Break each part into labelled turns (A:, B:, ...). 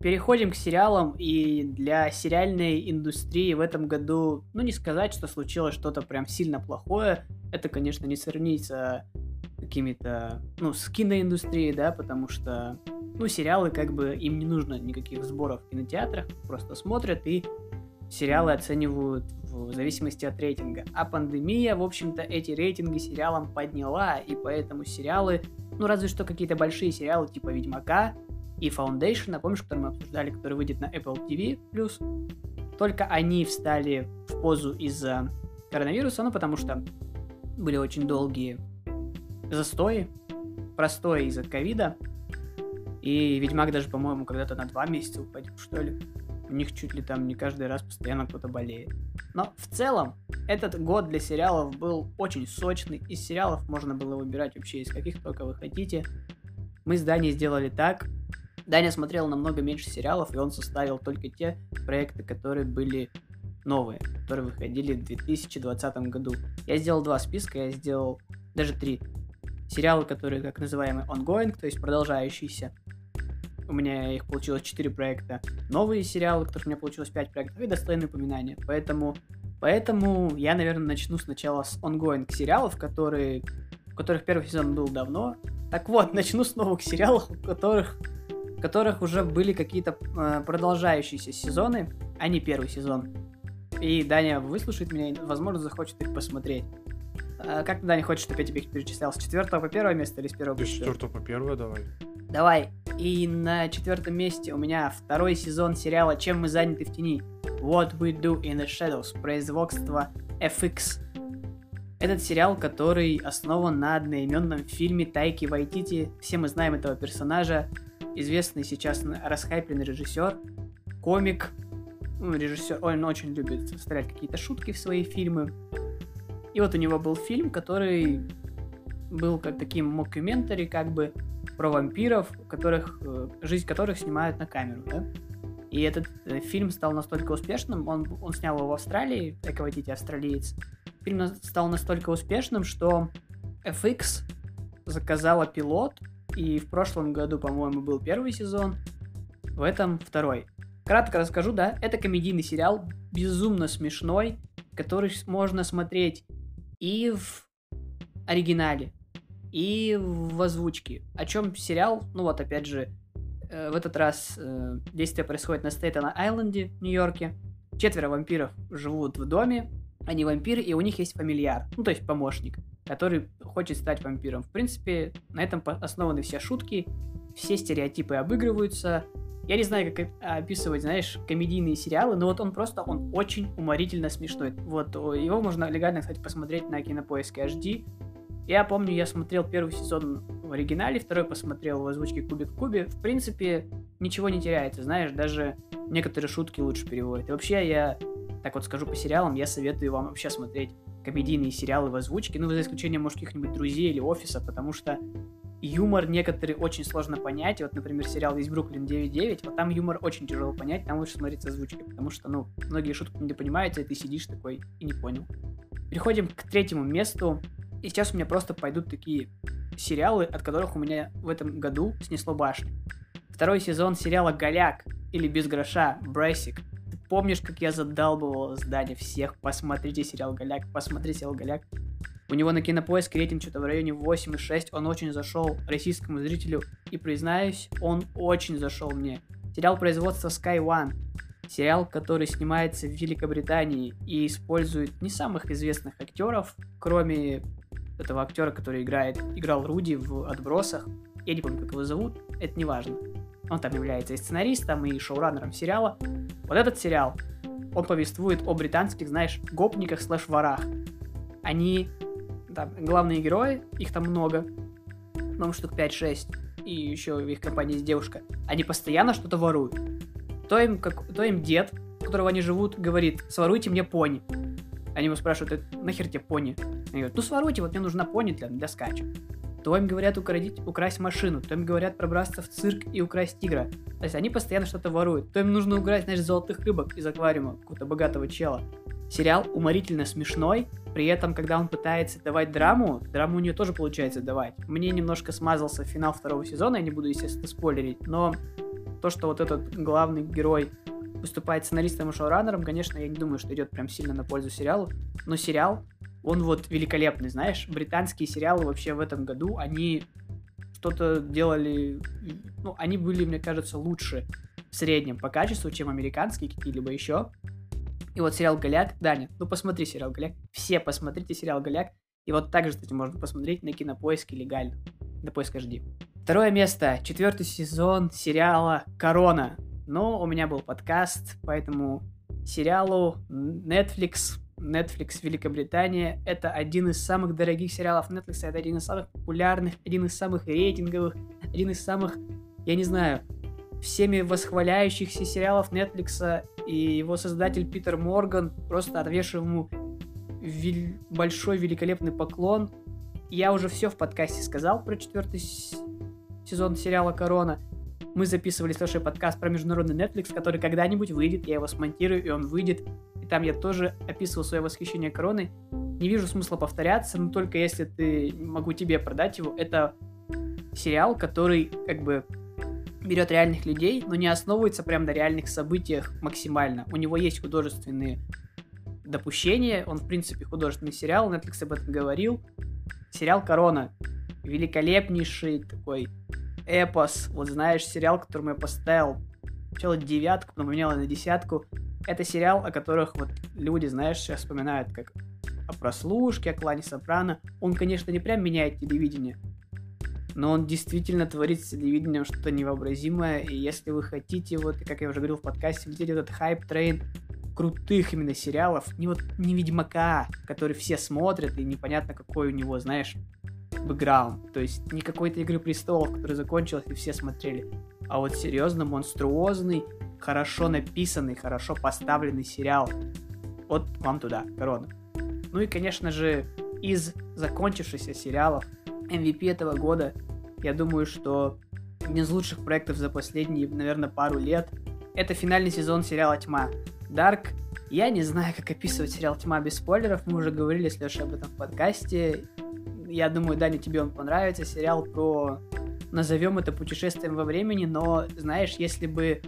A: переходим к сериалам, и для сериальной индустрии в этом году, ну, не сказать, что случилось что-то прям сильно плохое. Это, конечно, не сравнить с какими-то, ну, с киноиндустрией, да, потому что, ну, сериалы, как бы, им не нужно никаких сборов в кинотеатрах, просто смотрят и сериалы оценивают в зависимости от рейтинга. А пандемия, в общем-то, эти рейтинги сериалам подняла, и поэтому сериалы, ну, разве что какие-то большие сериалы типа Ведьмака, и Foundation, а помнишь, который мы обсуждали, который выйдет на Apple TV+, только они встали в позу из-за коронавируса, ну, потому что были очень долгие застои, простой из-за ковида, и Ведьмак даже, по-моему, когда-то на два месяца упадет, что ли. У них чуть ли там не каждый раз постоянно кто-то болеет. Но в целом, этот год для сериалов был очень сочный. Из сериалов можно было выбирать вообще из каких только вы хотите. Мы с сделали так, Даня смотрел намного меньше сериалов, и он составил только те проекты, которые были новые, которые выходили в 2020 году. Я сделал два списка, я сделал даже три. Сериалы, которые, как называемый ongoing, то есть продолжающиеся. У меня их получилось 4 проекта. Новые сериалы, которых у меня получилось 5 проектов, и достойные упоминания. Поэтому, поэтому я, наверное, начну сначала с ongoing сериалов, которые, у которых первый сезон был давно. Так вот, начну с новых сериалов, у которых которых уже были какие-то э, продолжающиеся сезоны, а не первый сезон. И Даня выслушает меня и, возможно, захочет их посмотреть. А как ты, Даня, хочешь, чтобы я тебе их перечислял? С четвертого по первое место или с первого
B: по? С четвертого по первое давай.
A: Давай. И на четвертом месте у меня второй сезон сериала «Чем мы заняты в тени» What We Do in the Shadows производства FX. Этот сериал, который основан на одноименном фильме Тайки Вайтити. Все мы знаем этого персонажа известный сейчас расхайпленный режиссер, комик, ну, режиссер, он очень любит вставлять какие-то шутки в свои фильмы. И вот у него был фильм, который был как таким мокьюментари, как бы про вампиров, которых, э, жизнь которых снимают на камеру, да? И этот э, фильм стал настолько успешным, он, он снял его в Австралии, как вы видите, австралиец. Фильм стал настолько успешным, что FX заказала пилот, и в прошлом году, по-моему, был первый сезон, в этом второй. Кратко расскажу, да, это комедийный сериал, безумно смешной, который можно смотреть и в оригинале, и в озвучке. О чем сериал? Ну вот, опять же, э, в этот раз э, действие происходит на Стейтен-Айленде, в Нью-Йорке. Четверо вампиров живут в доме, они вампиры, и у них есть фамильяр, ну то есть помощник который хочет стать вампиром. В принципе, на этом основаны все шутки, все стереотипы обыгрываются. Я не знаю, как описывать, знаешь, комедийные сериалы, но вот он просто, он очень уморительно смешной. Вот, его можно легально, кстати, посмотреть на Кинопоиске HD. Я помню, я смотрел первый сезон в оригинале, второй посмотрел в озвучке Кубик в Кубе. В принципе, ничего не теряется, знаешь, даже некоторые шутки лучше переводят. И вообще, я так вот скажу по сериалам, я советую вам вообще смотреть комедийные сериалы в озвучке, ну, за исключением, может, каких-нибудь друзей или офиса, потому что юмор некоторые очень сложно понять. Вот, например, сериал «Весь Бруклин 9.9», вот там юмор очень тяжело понять, там лучше смотреть с озвучкой, потому что, ну, многие шутки не понимаете, и ты сидишь такой и не понял. Переходим к третьему месту, и сейчас у меня просто пойдут такие сериалы, от которых у меня в этом году снесло башню. Второй сезон сериала «Голяк» или «Без гроша» «Брейсик» помнишь, как я задалбывал здание всех? Посмотрите сериал «Голяк», посмотрите сериал «Голяк». У него на кинопоиск рейтинг что-то в районе 8,6. Он очень зашел российскому зрителю. И признаюсь, он очень зашел мне. Сериал производства Sky One. Сериал, который снимается в Великобритании и использует не самых известных актеров, кроме этого актера, который играет, играл Руди в «Отбросах». Я не помню, как его зовут, это не важно. Он там является и сценаристом, и шоураннером сериала. Вот этот сериал, он повествует о британских, знаешь, гопниках слэш-ворах. Они, там, главные герои, их там много, по штук 5-6, и еще в их компании есть девушка, они постоянно что-то воруют. То им, как, то им дед, у которого они живут, говорит, своруйте мне пони. Они его спрашивают, нахер тебе пони? Они говорят, ну своруйте, вот мне нужна пони для, для скача то им говорят украдить, украсть машину, то им говорят пробраться в цирк и украсть тигра. То есть они постоянно что-то воруют. То им нужно украсть, знаешь, золотых рыбок из аквариума какого-то богатого чела. Сериал уморительно смешной, при этом, когда он пытается давать драму, драму у нее тоже получается давать. Мне немножко смазался финал второго сезона, я не буду, естественно, спойлерить, но то, что вот этот главный герой выступает сценаристом и шоураннером, конечно, я не думаю, что идет прям сильно на пользу сериалу, но сериал, он вот великолепный, знаешь, британские сериалы вообще в этом году, они что-то делали, ну, они были, мне кажется, лучше в среднем по качеству, чем американские какие-либо еще. И вот сериал «Голяк», Даня, ну посмотри сериал «Голяк», все посмотрите сериал «Голяк», и вот также, кстати, можно посмотреть на Кинопоиске легально, на поиск HD. Второе место, четвертый сезон сериала «Корона». Но у меня был подкаст, поэтому сериалу Netflix, Netflix Великобритания, это один из самых дорогих сериалов Netflix, это один из самых популярных, один из самых рейтинговых, один из самых, я не знаю, всеми восхваляющихся сериалов Netflix, и его создатель Питер Морган просто отвешивал ему вел- большой великолепный поклон. Я уже все в подкасте сказал про четвертый сезон сериала «Корона», мы записывали с Лешей подкаст про международный Netflix, который когда-нибудь выйдет, я его смонтирую, и он выйдет. И там я тоже описывал свое восхищение короной. Не вижу смысла повторяться, но только если ты могу тебе продать его. Это сериал, который как бы берет реальных людей, но не основывается прям на реальных событиях максимально. У него есть художественные допущения, он в принципе художественный сериал, Netflix об этом говорил. Сериал «Корона» великолепнейший такой эпос, вот знаешь, сериал, которому я поставил сначала девятку, потом поменял на десятку. Это сериал, о которых вот люди, знаешь, сейчас вспоминают как о прослушке, о клане Сопрано. Он, конечно, не прям меняет телевидение, но он действительно творит с телевидением что-то невообразимое, и если вы хотите, вот, как я уже говорил в подкасте, видеть этот hype train крутых именно сериалов, не вот не Ведьмака, который все смотрят, и непонятно какой у него, знаешь, бэкграунд. То есть не какой-то Игры Престолов, которая закончилась и все смотрели. А вот серьезно монструозный, хорошо написанный, хорошо поставленный сериал. Вот вам туда, корона. Ну и, конечно же, из закончившихся сериалов MVP этого года, я думаю, что один из лучших проектов за последние, наверное, пару лет, это финальный сезон сериала «Тьма». Дарк я не знаю, как описывать сериал «Тьма» без спойлеров. Мы уже говорили с Лешей об этом в подкасте. Я думаю, Даня, тебе он понравится. Сериал про, назовем это путешествием во времени, но, знаешь, если бы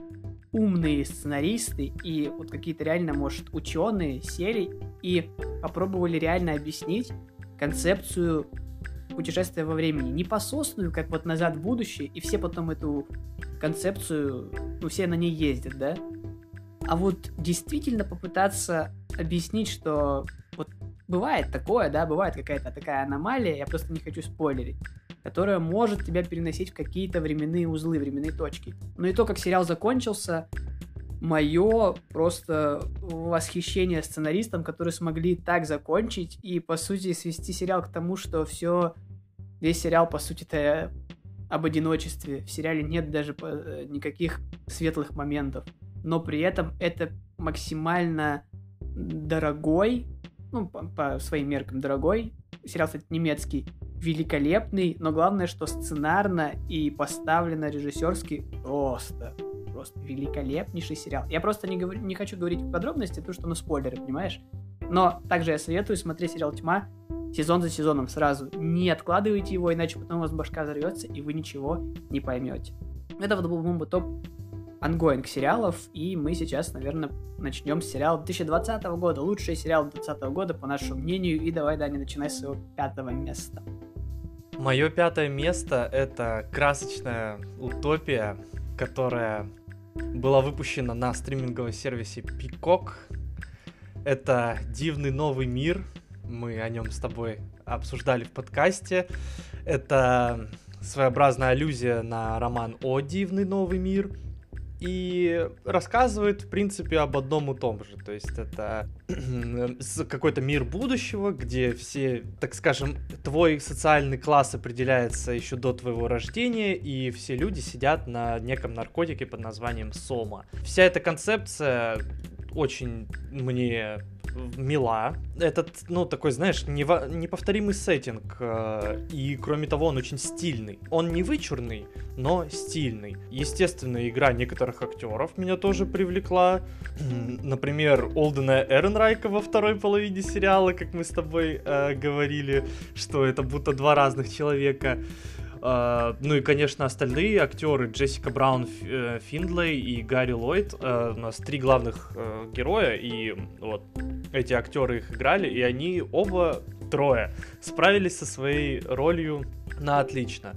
A: умные сценаристы и вот какие-то реально, может, ученые сели и попробовали реально объяснить концепцию путешествия во времени. Не пососную, как вот «Назад в будущее», и все потом эту концепцию, ну, все на ней ездят, да? А вот действительно попытаться объяснить, что вот бывает такое, да, бывает какая-то такая аномалия, я просто не хочу спойлерить, которая может тебя переносить в какие-то временные узлы, временные точки. Но и то, как сериал закончился, мое просто восхищение сценаристам, которые смогли так закончить и, по сути, свести сериал к тому, что все, весь сериал, по сути, это об одиночестве. В сериале нет даже э, никаких светлых моментов. Но при этом это максимально дорогой ну, по, по своим меркам дорогой. Сериал, кстати, немецкий, великолепный, но главное, что сценарно и поставлено режиссерски просто, просто великолепнейший сериал. Я просто не, говорю, не хочу говорить подробности, потому что, ну, спойлеры, понимаешь? Но также я советую смотреть сериал «Тьма» сезон за сезоном сразу. Не откладывайте его, иначе потом у вас башка взорвется, и вы ничего не поймете. Это вот был бы топ ongoing сериалов, и мы сейчас, наверное, начнем с сериала 2020 года. Лучший сериал 2020 года, по нашему мнению. И давай, Даня, начинай с своего пятого места.
B: Мое пятое место — это красочная утопия, которая была выпущена на стриминговом сервисе Peacock. Это «Дивный новый мир». Мы о нем с тобой обсуждали в подкасте. Это своеобразная аллюзия на роман «О, дивный новый мир», и рассказывает, в принципе, об одном и том же. То есть это какой-то мир будущего, где все, так скажем, твой социальный класс определяется еще до твоего рождения, и все люди сидят на неком наркотике под названием сома. Вся эта концепция очень мне мила. Этот, ну, такой, знаешь, нево- неповторимый сеттинг. Э, и, кроме того, он очень стильный. Он не вычурный, но стильный. Естественно, игра некоторых актеров меня тоже привлекла. Например, Олдена Эренрайка во второй половине сериала, как мы с тобой э, говорили, что это будто два разных человека. Uh, ну и, конечно, остальные актеры Джессика Браун, Ф, Финдлей и Гарри Ллойд. Uh, у нас три главных uh, героя, и вот эти актеры их играли, и они оба трое справились со своей ролью на отлично.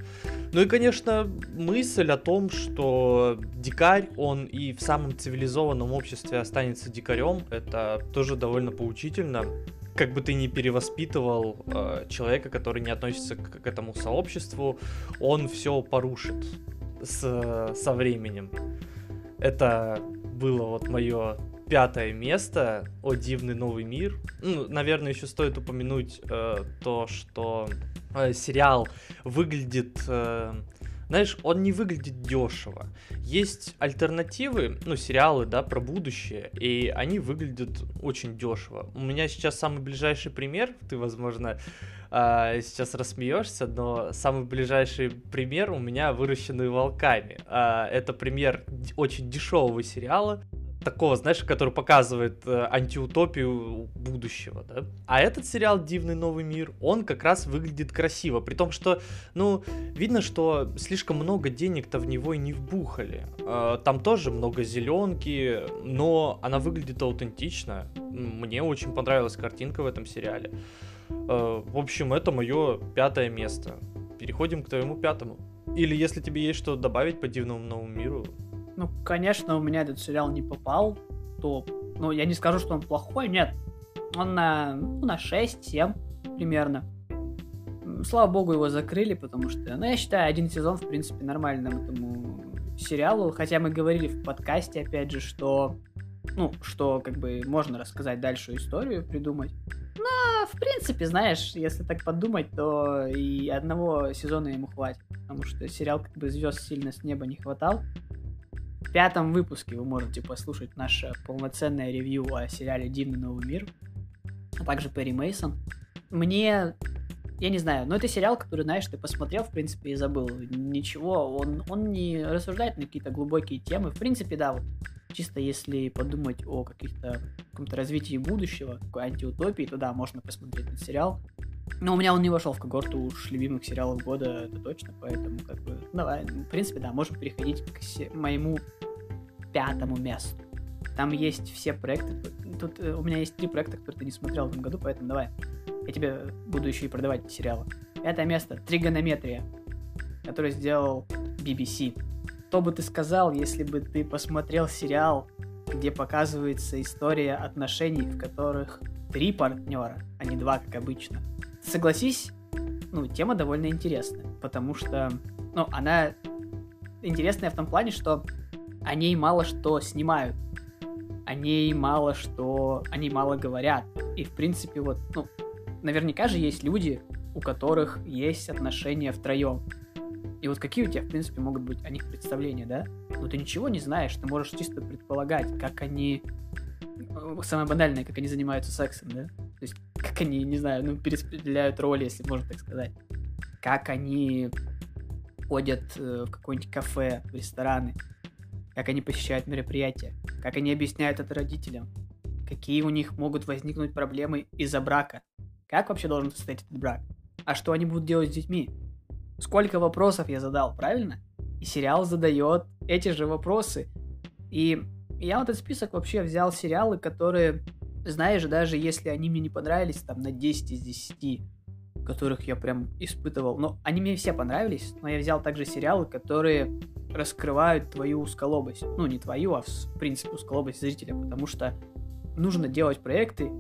B: Ну и, конечно, мысль о том, что дикарь, он и в самом цивилизованном обществе останется дикарем, это тоже довольно поучительно. Как бы ты ни перевоспитывал э, человека, который не относится к, к этому сообществу, он все порушит с, со временем. Это было вот мое пятое место. О, дивный новый мир. Ну, наверное, еще стоит упомянуть э, то, что э, сериал выглядит... Э, знаешь, он не выглядит дешево. Есть альтернативы, ну, сериалы, да, про будущее, и они выглядят очень дешево. У меня сейчас самый ближайший пример, ты, возможно, э, сейчас рассмеешься, но самый ближайший пример у меня выращенные волками. Э, это пример очень дешевого сериала, такого, знаешь, который показывает э, антиутопию будущего, да. А этот сериал «Дивный новый мир», он как раз выглядит красиво, при том, что, ну, видно, что слишком много денег-то в него и не вбухали. Э, там тоже много зеленки, но она выглядит аутентично. Мне очень понравилась картинка в этом сериале. Э, в общем, это мое пятое место. Переходим к твоему пятому. Или если тебе есть что добавить по «Дивному новому миру»,
A: ну, конечно, у меня этот сериал не попал в топ. Ну, я не скажу, что он плохой, нет. Он на, ну, на 6-7 примерно. Слава богу, его закрыли, потому что, ну, я считаю, один сезон, в принципе, нормальным этому сериалу. Хотя мы говорили в подкасте, опять же, что, ну, что, как бы, можно рассказать дальше историю, придумать. Но, в принципе, знаешь, если так подумать, то и одного сезона ему хватит. Потому что сериал, как бы, звезд сильно с неба не хватал. В пятом выпуске вы можете послушать наше полноценное ревью о сериале «Дивный новый мир», а также Перри Мейсон. Мне я не знаю, но это сериал, который, знаешь, ты посмотрел, в принципе, и забыл. Ничего, он, он не рассуждает на какие-то глубокие темы. В принципе, да, вот чисто если подумать о каких-то каком-то развитии будущего, такой антиутопии, то да, можно посмотреть этот сериал. Но у меня он не вошел в когорту уж любимых сериалов года, это точно, поэтому как бы, давай, в принципе, да, можем переходить к се- моему пятому месту. Там есть все проекты, тут э, у меня есть три проекта, которые ты не смотрел в этом году, поэтому давай, я тебе буду еще и продавать сериалы. Пятое место, Тригонометрия, который сделал BBC. Что бы ты сказал, если бы ты посмотрел сериал, где показывается история отношений, в которых три партнера, а не два, как обычно. Согласись, ну, тема довольно интересная, потому что, ну, она интересная в том плане, что о ней мало что снимают, о ней мало что, они мало говорят. И, в принципе, вот, ну, наверняка же есть люди, у которых есть отношения втроем. И вот какие у тебя, в принципе, могут быть о них представления, да? Ну, ты ничего не знаешь, ты можешь чисто предполагать, как они Э, самое банальное, как они занимаются сексом, да? То есть, как они, не знаю, ну, перераспределяют роли, если можно так сказать. Как они ходят э, в какое-нибудь кафе, в рестораны. Как они посещают мероприятия. Как они объясняют это родителям. Какие у них могут возникнуть проблемы из-за брака. Как вообще должен состоять этот брак? А что они будут делать с детьми? Сколько вопросов я задал, правильно? И сериал задает эти же вопросы. И я вот этот список вообще взял сериалы, которые, знаешь, даже если они мне не понравились, там, на 10 из 10, которых я прям испытывал, но они мне все понравились, но я взял также сериалы, которые раскрывают твою узколобость. Ну, не твою, а в принципе узколобость зрителя, потому что нужно делать проекты,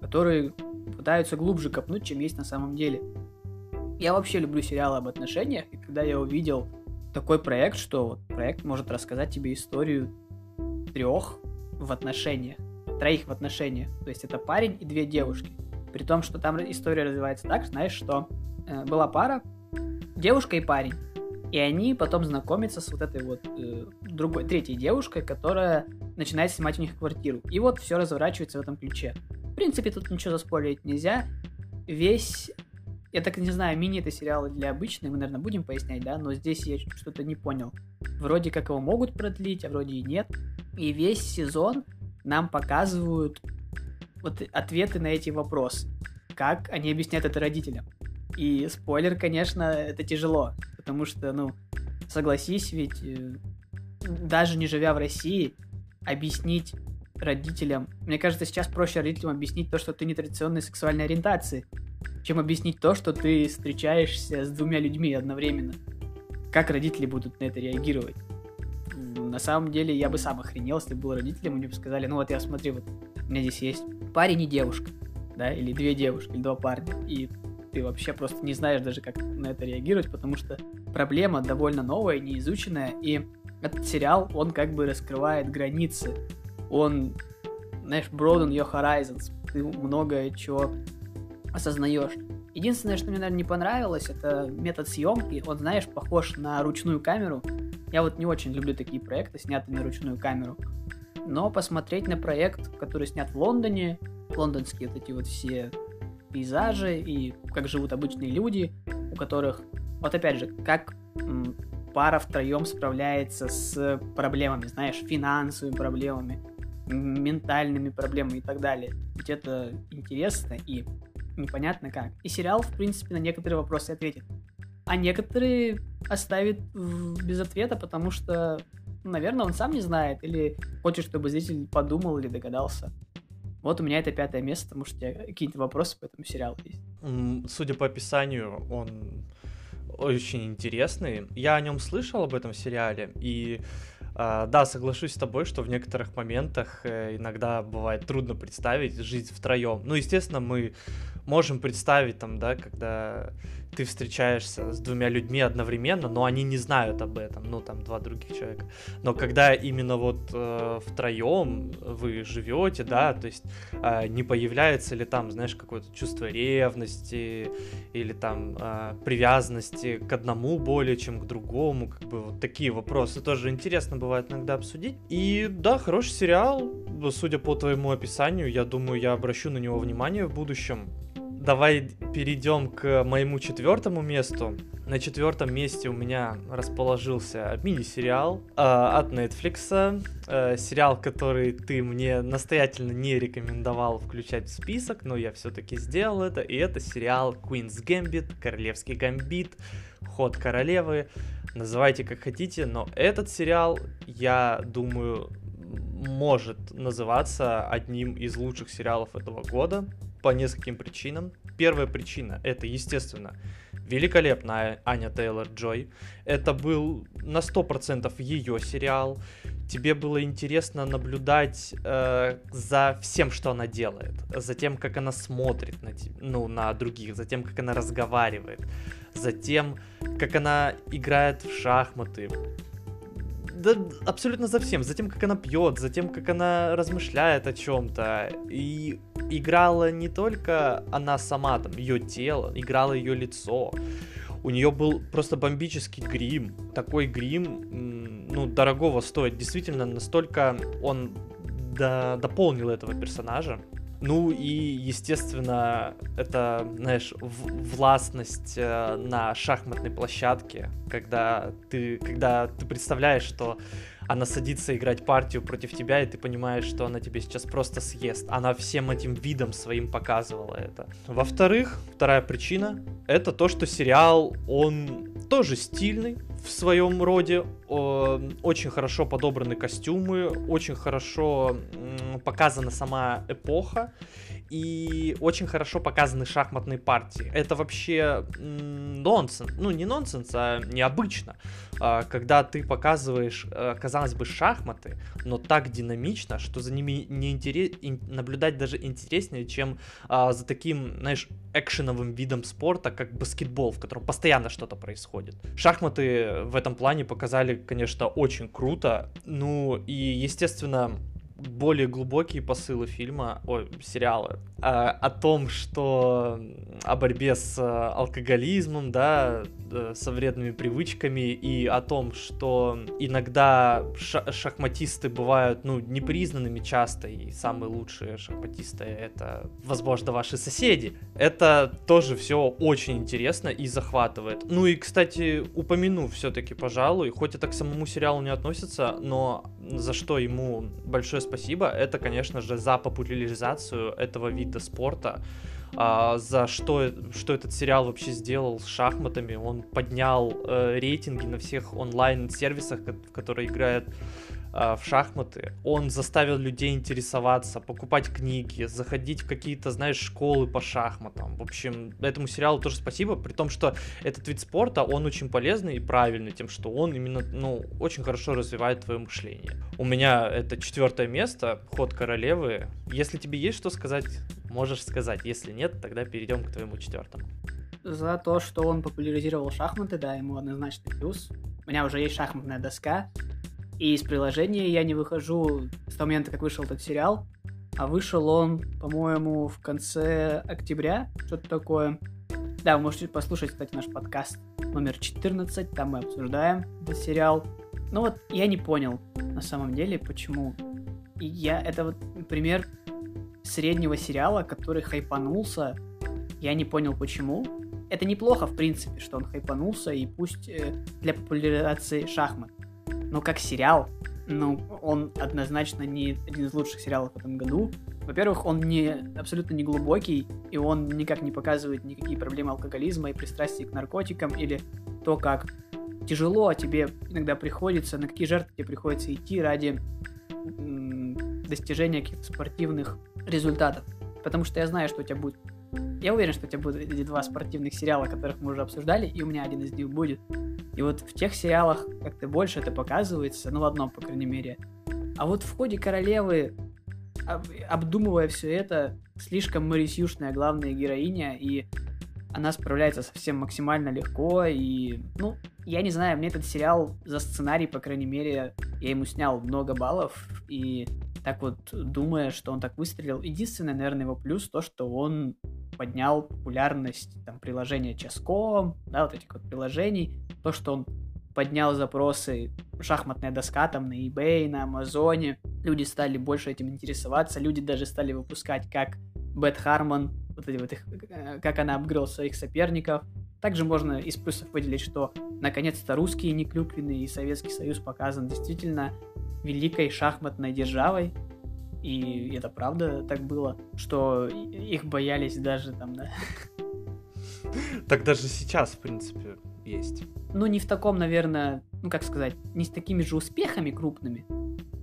A: которые пытаются глубже копнуть, чем есть на самом деле. Я вообще люблю сериалы об отношениях, и когда я увидел такой проект, что вот проект может рассказать тебе историю трех в отношениях, троих в отношениях. То есть это парень и две девушки. При том, что там история развивается так, знаешь, что э, была пара, девушка и парень. И они потом знакомятся с вот этой вот э, другой, третьей девушкой, которая начинает снимать у них квартиру. И вот все разворачивается в этом ключе. В принципе, тут ничего заспорить нельзя. Весь я так не знаю, мини это сериалы для обычных, мы, наверное, будем пояснять, да, но здесь я что-то не понял. Вроде как его могут продлить, а вроде и нет. И весь сезон нам показывают вот ответы на эти вопросы. Как они объясняют это родителям. И спойлер, конечно, это тяжело, потому что, ну, согласись, ведь э, даже не живя в России, объяснить родителям, мне кажется, сейчас проще родителям объяснить то, что ты нетрадиционной сексуальной ориентации, чем объяснить то, что ты встречаешься с двумя людьми одновременно. Как родители будут на это реагировать? На самом деле, я бы сам охренел, если был родителем, и мне бы сказали, ну вот я смотри, вот у меня здесь есть парень и девушка, да, или две девушки, или два парня, и ты вообще просто не знаешь даже, как на это реагировать, потому что проблема довольно новая, неизученная, и этот сериал, он как бы раскрывает границы, он, знаешь, broaden your horizons, ты многое чего осознаешь. Единственное, что мне, наверное, не понравилось, это метод съемки. Он, знаешь, похож на ручную камеру. Я вот не очень люблю такие проекты, снятые на ручную камеру. Но посмотреть на проект, который снят в Лондоне, лондонские вот эти вот все пейзажи и как живут обычные люди, у которых, вот опять же, как пара втроем справляется с проблемами, знаешь, финансовыми проблемами, ментальными проблемами и так далее. Ведь это интересно и непонятно как. И сериал, в принципе, на некоторые вопросы ответит. А некоторые оставит без ответа, потому что, наверное, он сам не знает или хочет, чтобы зритель подумал или догадался. Вот у меня это пятое место, потому что какие-то вопросы по этому сериалу есть.
B: Судя по описанию, он очень интересный. Я о нем слышал об этом сериале, и да, соглашусь с тобой, что в некоторых моментах э, иногда бывает трудно представить жизнь втроем. Ну, естественно, мы можем представить там, да, когда ты встречаешься с двумя людьми одновременно, но они не знают об этом, ну там два других человека. Но когда именно вот э, втроем вы живете, да, то есть э, не появляется ли там, знаешь, какое-то чувство ревности или там э, привязанности к одному более чем к другому, как бы вот такие вопросы тоже интересно бывает иногда обсудить. И да, хороший сериал, судя по твоему описанию, я думаю, я обращу на него внимание в будущем давай перейдем к моему четвертому месту. На четвертом месте у меня расположился мини-сериал э, от Netflix. Э, сериал, который ты мне настоятельно не рекомендовал включать в список, но я все-таки сделал это. И это сериал Queen's Gambit, Королевский Гамбит, Ход Королевы. Называйте как хотите, но этот сериал, я думаю, может называться одним из лучших сериалов этого года по нескольким причинам. Первая причина это, естественно, великолепная Аня Тейлор Джой. Это был на 100% ее сериал. Тебе было интересно наблюдать э, за всем, что она делает, за тем, как она смотрит на, ну, на других, за тем, как она разговаривает, за тем, как она играет в шахматы, да, абсолютно за всем. За тем, как она пьет, за тем, как она размышляет о чем-то. И играла не только она сама, там, ее тело, играла ее лицо. У нее был просто бомбический грим. Такой грим, ну, дорогого стоит. Действительно, настолько он до, дополнил этого персонажа. Ну и, естественно, это, знаешь, властность э, на шахматной площадке, когда ты, когда ты представляешь, что она садится играть партию против тебя, и ты понимаешь, что она тебе сейчас просто съест. Она всем этим видом своим показывала это. Во-вторых, вторая причина, это то, что сериал, он тоже стильный в своем роде, очень хорошо подобраны костюмы, очень хорошо показана сама эпоха, и очень хорошо показаны шахматные партии. Это вообще нонсенс, ну не нонсенс, а необычно, а, когда ты показываешь, э, казалось бы, шахматы, но так динамично, что за ними не интерес... наблюдать даже интереснее, чем а, за таким, знаешь, экшеновым видом спорта, как баскетбол, в котором постоянно что-то происходит. Шахматы в этом плане показали, конечно, очень круто. Ну и, естественно, более глубокие посылы фильма, ой, сериала, а, о том, что о борьбе с а, алкоголизмом, да, э, со вредными привычками и о том, что иногда шахматисты бывают, ну, непризнанными часто, и самые лучшие шахматисты это, возможно, ваши соседи. Это тоже все очень интересно и захватывает. Ну и, кстати, упомяну все-таки, пожалуй, хоть это к самому сериалу не относится, но за что ему большое спасибо, это, конечно же, за популяризацию этого вида спорта. а, за что, что этот сериал вообще сделал с шахматами. Он поднял э, рейтинги на всех онлайн-сервисах, в которые играют а, в шахматы, он заставил людей интересоваться, покупать книги, заходить в какие-то, знаешь, школы по шахматам. В общем, этому сериалу тоже спасибо, при том, что этот вид спорта, он очень полезный и правильный тем, что он именно, ну, очень хорошо развивает твое мышление. У меня это четвертое место, ход королевы. Если тебе есть что сказать, можешь сказать. Если нет, тогда перейдем к твоему четвертому.
A: За то, что он популяризировал шахматы, да, ему однозначный плюс. У меня уже есть шахматная доска, и из приложения я не выхожу с того момента, как вышел этот сериал. А вышел он, по-моему, в конце октября, что-то такое. Да, вы можете послушать, кстати, наш подкаст номер 14, там мы обсуждаем этот сериал. Ну вот, я не понял, на самом деле, почему. И я, это вот пример среднего сериала, который хайпанулся. Я не понял, почему. Это неплохо, в принципе, что он хайпанулся, и пусть э, для популяризации шахмат. Но как сериал, ну, он однозначно не один из лучших сериалов в этом году. Во-первых, он не, абсолютно не глубокий, и он никак не показывает никакие проблемы алкоголизма и пристрастия к наркотикам, или то, как тяжело тебе иногда приходится, на какие жертвы тебе приходится идти ради достижения каких-то спортивных результатов. Потому что я знаю, что у тебя будет... Я уверен, что у тебя будут эти два спортивных сериала, которых мы уже обсуждали, и у меня один из них будет. И вот в тех сериалах как-то больше это показывается, ну в одном, по крайней мере. А вот в ходе королевы, обдумывая все это, слишком Марисюшная главная героиня, и она справляется совсем максимально легко, и, ну, я не знаю, мне этот сериал за сценарий, по крайней мере, я ему снял много баллов, и так вот, думая, что он так выстрелил, единственное, наверное, его плюс то, что он поднял популярность там приложения Ческом, да, вот этих вот приложений, то, что он поднял запросы шахматная доска там на eBay, на Амазоне, люди стали больше этим интересоваться, люди даже стали выпускать, как Бет Хармон, вот эти вот их, э, как она обгрел своих соперников. Также можно из плюсов выделить, что наконец-то русские неклюквенные и Советский Союз показан действительно великой шахматной державой, и это правда так было, что их боялись даже там, да.
B: Так даже сейчас, в принципе, есть.
A: Ну, не в таком, наверное, ну, как сказать, не с такими же успехами крупными,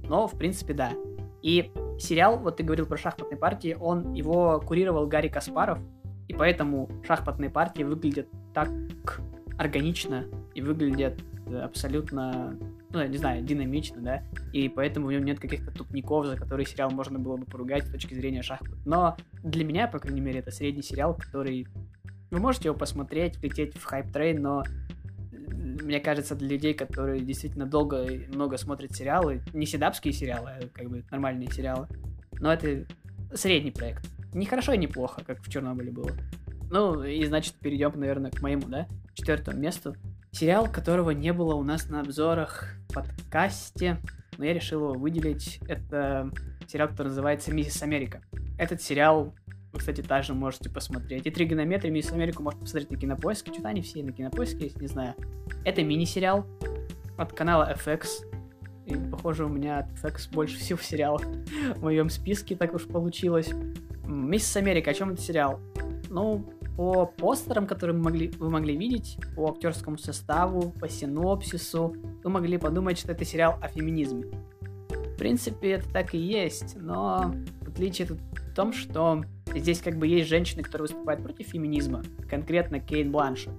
A: но, в принципе, да. И сериал, вот ты говорил про шахматные партии, он его курировал Гарри Каспаров, и поэтому шахматные партии выглядят так органично и выглядят абсолютно ну, я не знаю, динамично, да, и поэтому в нем нет каких-то тупняков, за которые сериал можно было бы поругать с точки зрения шахмат. Но для меня, по крайней мере, это средний сериал, который... Вы можете его посмотреть, влететь в hype train, но мне кажется, для людей, которые действительно долго и много смотрят сериалы, не седапские сериалы, а как бы нормальные сериалы, но это средний проект. Не хорошо и не плохо, как в Чернобыле было. Ну, и значит, перейдем, наверное, к моему, да, четвертому месту. Сериал, которого не было у нас на обзорах в подкасте, но я решил его выделить. Это сериал, который называется «Миссис Америка». Этот сериал вы, кстати, также можете посмотреть. И тригонометрия Миссис Америку можете посмотреть на Кинопоиске. Что-то они все на Кинопоиске есть, не знаю. Это мини-сериал от канала FX. И, похоже, у меня от FX больше всего сериалов в моем списке, так уж получилось. Миссис Америка, о чем это сериал? Ну, по постерам, которые могли, вы могли видеть, по актерскому составу, по синопсису, вы могли подумать, что это сериал о феминизме. В принципе, это так и есть, но отличие тут в том, что здесь как бы есть женщины, которые выступают против феминизма, конкретно Кейт Бланшет.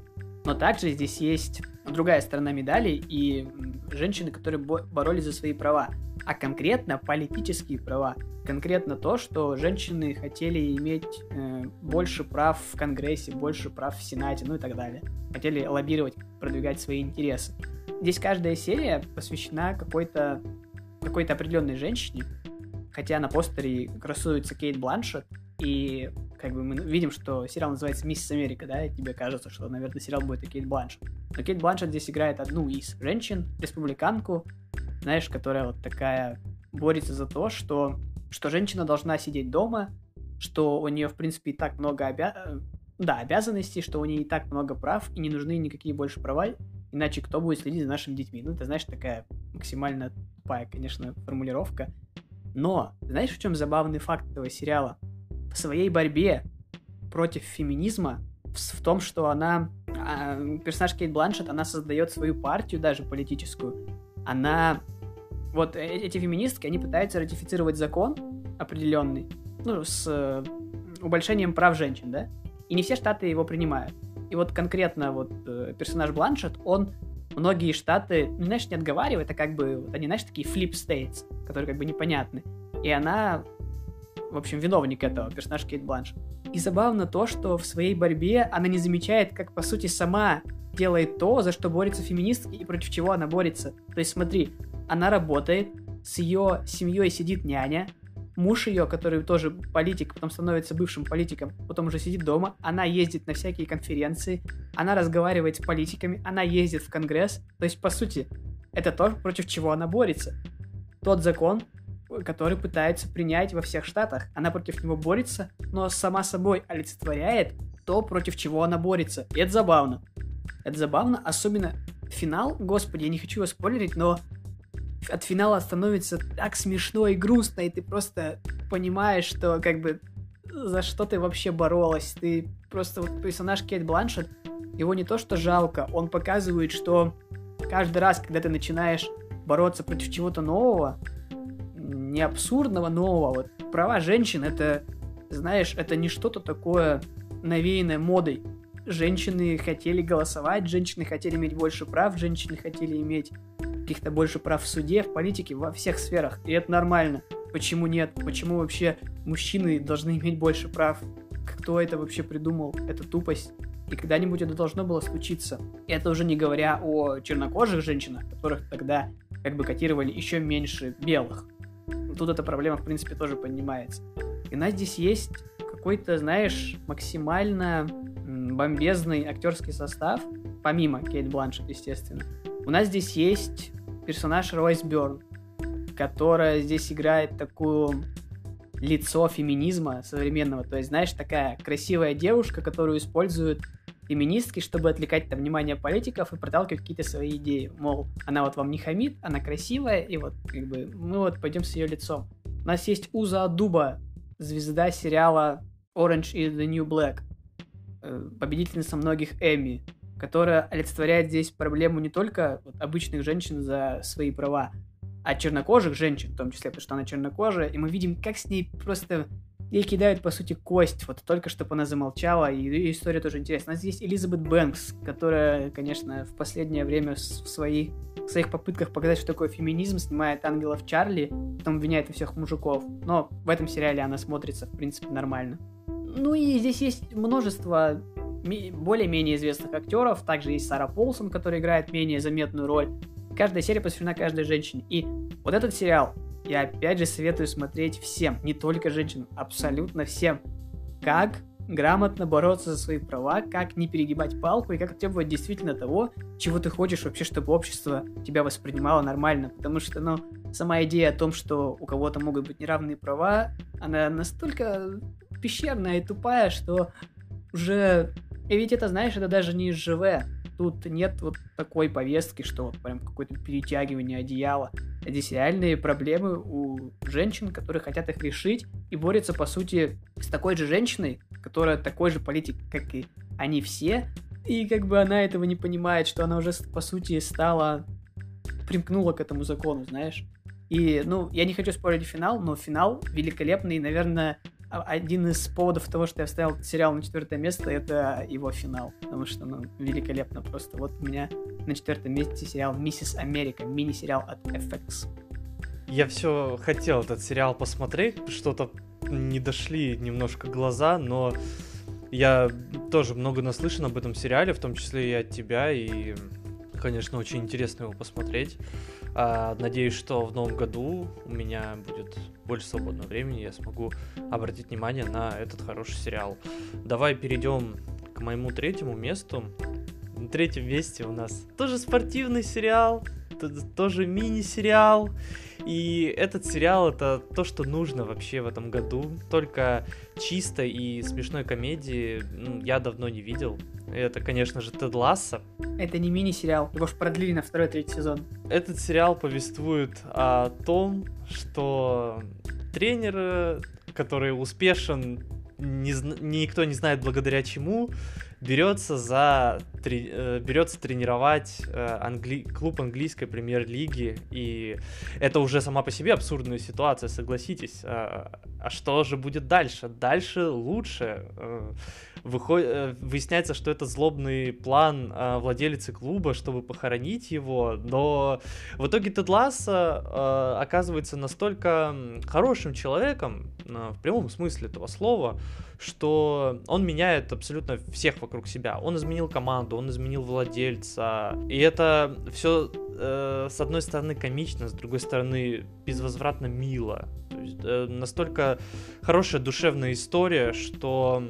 A: Но также здесь есть другая сторона медали и женщины, которые боролись за свои права, а конкретно политические права. Конкретно то, что женщины хотели иметь э, больше прав в Конгрессе, больше прав в Сенате, ну и так далее. Хотели лоббировать, продвигать свои интересы. Здесь каждая серия посвящена какой-то какой-то определенной женщине, хотя на постере красуется Кейт Бланшет, и как бы мы видим, что сериал называется «Миссис Америка», да, и тебе кажется, что, наверное, сериал будет о Кейт Бланшет. Но Кейт Бланшет здесь играет одну из женщин, республиканку, знаешь, которая вот такая борется за то, что, что женщина должна сидеть дома, что у нее, в принципе, и так много обя... да, обязанностей, что у нее и так много прав, и не нужны никакие больше права, иначе кто будет следить за нашими детьми? Ну, это, знаешь, такая максимально тупая, конечно, формулировка. Но, знаешь, в чем забавный факт этого сериала? В своей борьбе против феминизма в, в том, что она... А, персонаж Кейт Бланшет, она создает свою партию даже политическую. Она... Вот э, эти феминистки, они пытаются ратифицировать закон определенный, ну, с э, убольшением прав женщин, да? И не все штаты его принимают. И вот конкретно вот э, персонаж Бланшет, он многие штаты, ну, знаешь, не отговаривает, а как бы, вот они, знаешь, такие flip states, которые как бы непонятны. И она, в общем, виновник этого, персонаж Кейт Бланш. И забавно то, что в своей борьбе она не замечает, как, по сути, сама делает то, за что борется феминистки и против чего она борется. То есть, смотри, она работает, с ее семьей сидит няня, муж ее, который тоже политик, потом становится бывшим политиком, потом уже сидит дома, она ездит на всякие конференции, она разговаривает с политиками, она ездит в Конгресс. То есть, по сути, это то, против чего она борется. Тот закон, который пытается принять во всех штатах. Она против него борется, но сама собой олицетворяет то, против чего она борется. И это забавно. Это забавно, особенно финал, господи, я не хочу его спойлерить, но от финала становится так смешно и грустно, и ты просто понимаешь, что как бы за что ты вообще боролась. Ты просто вот персонаж Кейт Бланшет, его не то что жалко, он показывает, что каждый раз, когда ты начинаешь бороться против чего-то нового, не абсурдного нового, вот права женщин это, знаешь, это не что-то такое навеянное модой. Женщины хотели голосовать, женщины хотели иметь больше прав, женщины хотели иметь каких-то больше прав в суде, в политике, во всех сферах. И это нормально. Почему нет? Почему вообще мужчины должны иметь больше прав? Кто это вообще придумал? Это тупость. И когда-нибудь это должно было случиться. Это уже не говоря о чернокожих женщинах, которых тогда как бы котировали еще меньше белых. Тут эта проблема, в принципе, тоже поднимается. И у нас здесь есть какой-то, знаешь, максимально бомбезный актерский состав, помимо Кейт Бланшет, естественно. У нас здесь есть персонаж Ройс Бёрн, которая здесь играет такую лицо феминизма современного. То есть, знаешь, такая красивая девушка, которую используют феминистки, чтобы отвлекать там внимание политиков и проталкивать какие-то свои идеи. Мол, она вот вам не хамит, она красивая, и вот как бы мы вот пойдем с ее лицом. У нас есть Уза Дуба, звезда сериала Orange is the New Black, победительница многих Эмми которая олицетворяет здесь проблему не только обычных женщин за свои права, а чернокожих женщин, в том числе, потому что она чернокожая, и мы видим, как с ней просто ей кидают, по сути, кость, вот только чтобы она замолчала, и ее история тоже интересна. У нас есть Элизабет Бэнкс, которая, конечно, в последнее время в, своих, в своих попытках показать, что такое феминизм, снимает ангелов Чарли, потом обвиняет всех мужиков, но в этом сериале она смотрится, в принципе, нормально. Ну и здесь есть множество более-менее известных актеров. Также есть Сара Полсон, которая играет менее заметную роль. Каждая серия посвящена каждой женщине. И вот этот сериал я опять же советую смотреть всем, не только женщинам, абсолютно всем. Как грамотно бороться за свои права, как не перегибать палку и как требовать действительно того, чего ты хочешь вообще, чтобы общество тебя воспринимало нормально. Потому что, ну, сама идея о том, что у кого-то могут быть неравные права, она настолько пещерная и тупая, что уже и ведь это, знаешь, это даже не ЖВ. Тут нет вот такой повестки, что вот прям какое-то перетягивание одеяла. Здесь реальные проблемы у женщин, которые хотят их решить и борются, по сути, с такой же женщиной, которая такой же политик, как и они все. И как бы она этого не понимает, что она уже, по сути, стала... примкнула к этому закону, знаешь. И, ну, я не хочу спорить финал, но финал великолепный, наверное, один из поводов того, что я вставил сериал на четвертое место, это его финал. Потому что, ну, великолепно просто. Вот у меня на четвертом месте сериал «Миссис Америка», мини-сериал от FX.
B: Я все хотел этот сериал посмотреть, что-то не дошли немножко глаза, но я тоже много наслышан об этом сериале, в том числе и от тебя, и, конечно, очень интересно его посмотреть. А, надеюсь, что в новом году у меня будет больше свободного времени, я смогу обратить внимание на этот хороший сериал. Давай перейдем к моему третьему месту. На третьем месте у нас тоже спортивный сериал, тоже мини-сериал. И этот сериал это то, что нужно вообще в этом году. Только чистой и смешной комедии я давно не видел. Это, конечно же, Тед Ласса.
A: Это не мини-сериал, его же продлили на второй третий сезон.
B: Этот сериал повествует о том, что тренер, который успешен не, никто не знает благодаря чему, берется за трени, э, берется тренировать э, англи, клуб английской премьер-лиги, и это уже сама по себе абсурдная ситуация, согласитесь. А, что же будет дальше? Дальше лучше. Э, выходит, выясняется, что это злобный план владелицы клуба, чтобы похоронить его, но в итоге Тед Ласса оказывается настолько хорошим человеком, в прямом смысле этого слова, что он меняет абсолютно всех вокруг себя. Он изменил команду, он изменил владельца. И это все э, с одной стороны комично, с другой стороны безвозвратно мило. То есть, э, настолько хорошая душевная история, что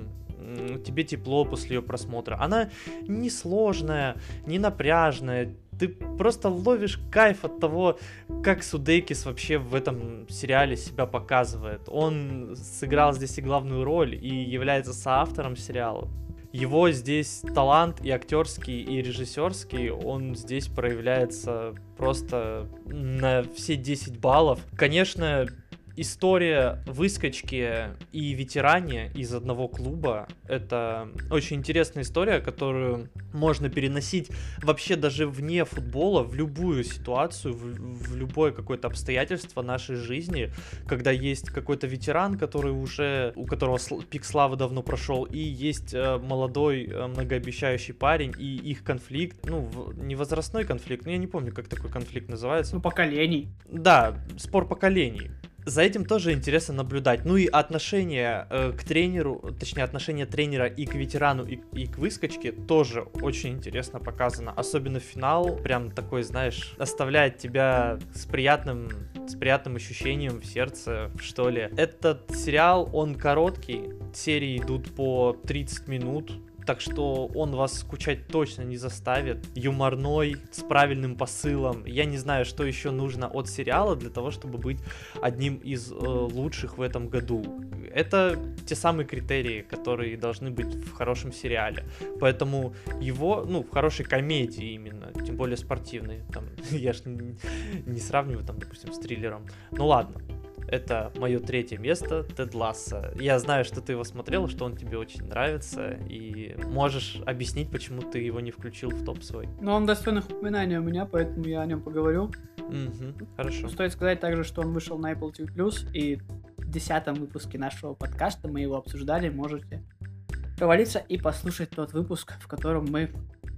B: тебе тепло после ее просмотра. Она не сложная, не напряжная, ты просто ловишь кайф от того, как Судейкис вообще в этом сериале себя показывает. Он сыграл здесь и главную роль, и является соавтором сериала. Его здесь талант и актерский, и режиссерский, он здесь проявляется просто на все 10 баллов. Конечно, история выскочки и ветеране из одного клуба. Это очень интересная история, которую можно переносить вообще даже вне футбола, в любую ситуацию, в, в любое какое-то обстоятельство нашей жизни, когда есть какой-то ветеран, который уже, у которого пик славы давно прошел, и есть э, молодой э, многообещающий парень, и их конфликт, ну, не возрастной конфликт, ну, я не помню, как такой конфликт называется.
A: Ну, поколений.
B: Да, спор поколений за этим тоже интересно наблюдать. Ну и отношение э, к тренеру, точнее отношение тренера и к ветерану, и, и к выскочке тоже очень интересно показано. Особенно финал, прям такой, знаешь, оставляет тебя с приятным, с приятным ощущением в сердце, что ли. Этот сериал, он короткий, серии идут по 30 минут, так что он вас скучать точно не заставит. Юморной, с правильным посылом. Я не знаю, что еще нужно от сериала для того, чтобы быть одним из э, лучших в этом году. Это те самые критерии, которые должны быть в хорошем сериале. Поэтому его, ну, в хорошей комедии именно, тем более спортивной. Там, я ж не, не сравниваю, там, допустим, с триллером. Ну ладно, это мое третье место, Тед Ласса. Я знаю, что ты его смотрел, что он тебе очень нравится, и можешь объяснить, почему ты его не включил в топ свой.
A: Ну, он достойных упоминаний у меня, поэтому я о нем поговорю.
B: Угу, хорошо.
A: Стоит сказать также, что он вышел на Apple TV+, и в десятом выпуске нашего подкаста мы его обсуждали, можете провалиться и послушать тот выпуск, в котором мы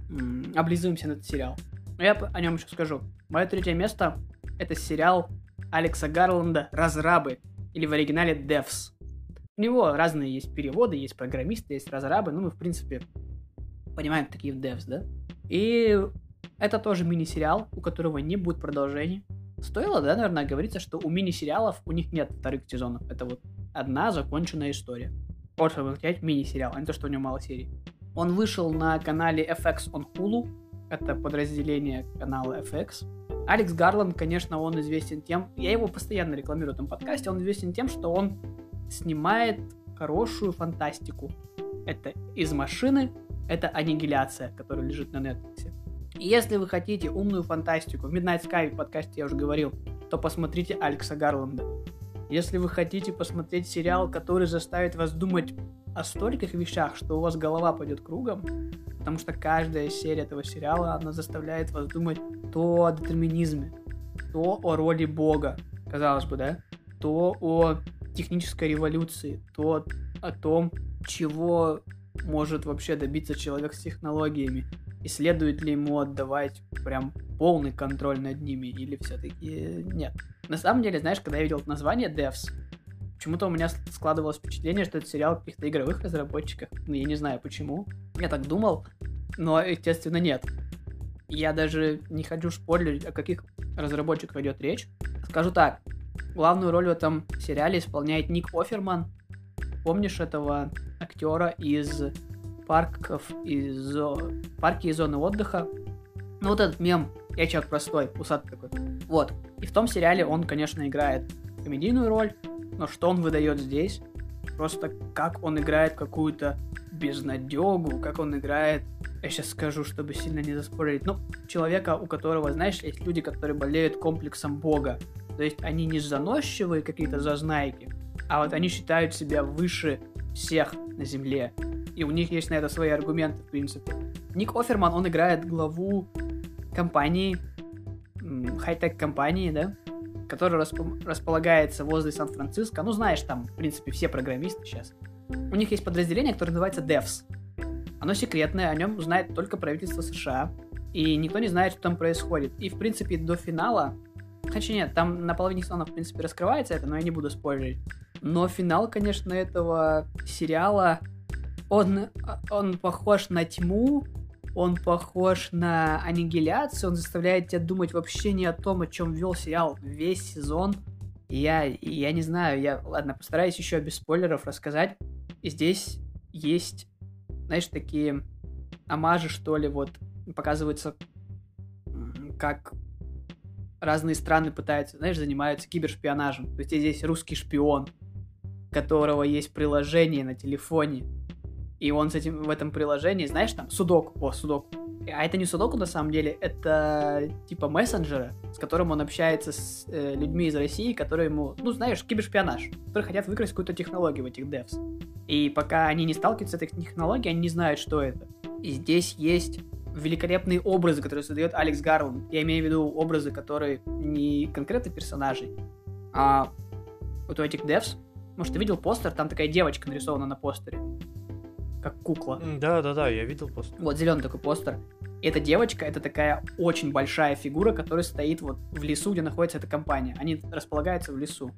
A: м- облизываемся на этот сериал. Но я о нем еще скажу. Мое третье место — это сериал Алекса Гарланда «Разрабы» или в оригинале Devs. У него разные есть переводы, есть программисты, есть разрабы, ну мы в принципе понимаем такие Devs, да? И это тоже мини-сериал, у которого не будет продолжения. Стоило, да, наверное, говорится, что у мини-сериалов у них нет вторых сезонов. Это вот одна законченная история. Вот чтобы взять мини-сериал, а не то, что у него мало серий. Он вышел на канале FX on Hulu. Это подразделение канала FX. Алекс Гарланд, конечно, он известен тем, я его постоянно рекламирую в этом подкасте, он известен тем, что он снимает хорошую фантастику. Это из машины, это аннигиляция, которая лежит на Netflix. Если вы хотите умную фантастику, в Midnight Sky в подкасте я уже говорил, то посмотрите Алекса Гарланда. Если вы хотите посмотреть сериал, который заставит вас думать о стольких вещах, что у вас голова пойдет кругом, потому что каждая серия этого сериала, она заставляет вас думать то о детерминизме, то о роли Бога, казалось бы, да, то о технической революции, то о том, чего может вообще добиться человек с технологиями, и следует ли ему отдавать прям полный контроль над ними, или все-таки нет. На самом деле, знаешь, когда я видел название Devs, почему-то у меня складывалось впечатление, что это сериал каких-то игровых разработчиков. Ну, я не знаю почему. Я так думал, но, естественно, нет. Я даже не хочу спойлерить, о каких разработчиках идет речь. Скажу так, главную роль в этом сериале исполняет Ник Оферман. Помнишь этого актера из парков, из парки и зоны отдыха? Ну вот этот мем, я человек простой, усатый такой. Вот. И в том сериале он, конечно, играет комедийную роль, но что он выдает здесь? Просто как он играет какую-то безнадегу, как он играет я сейчас скажу, чтобы сильно не заспорить, ну, человека, у которого, знаешь, есть люди, которые болеют комплексом Бога. То есть они не заносчивые какие-то зазнайки, а вот они считают себя выше всех на Земле. И у них есть на это свои аргументы, в принципе. Ник Оферман, он играет главу компании, хай-тек компании, да, которая расп- располагается возле Сан-Франциско. Ну, знаешь, там, в принципе, все программисты сейчас. У них есть подразделение, которое называется DevS. Оно секретное, о нем знает только правительство США. И никто не знает, что там происходит. И, в принципе, до финала... Хотя нет, там на половине сезона, в принципе, раскрывается это, но я не буду спойлерить. Но финал, конечно, этого сериала, он, он похож на тьму, он похож на аннигиляцию, он заставляет тебя думать вообще не о том, о чем вел сериал весь сезон. я, я не знаю, я, ладно, постараюсь еще без спойлеров рассказать. И здесь есть, знаешь, такие амажи, что ли, вот, показываются, как разные страны пытаются, знаешь, занимаются кибершпионажем. То есть здесь русский шпион, которого есть приложение на телефоне, и он с этим в этом приложении, знаешь, там, судок, о, судок. А это не судоку на самом деле, это типа мессенджера, с которым он общается с э, людьми из России, которые ему, ну, знаешь, кибершпионаж, которые хотят выкрасть какую-то технологию в этих девс. И пока они не сталкиваются с этой технологией, они не знают, что это. И здесь есть великолепные образы, которые создает Алекс Гарланд. Я имею в виду образы, которые не конкретно персонажей, а вот у этих девс, может, ты видел постер, там такая девочка нарисована на постере как кукла.
B: Да, да, да, я видел постер.
A: Вот зеленый такой постер. Эта девочка, это такая очень большая фигура, которая стоит вот в лесу, где находится эта компания. Они располагаются в лесу.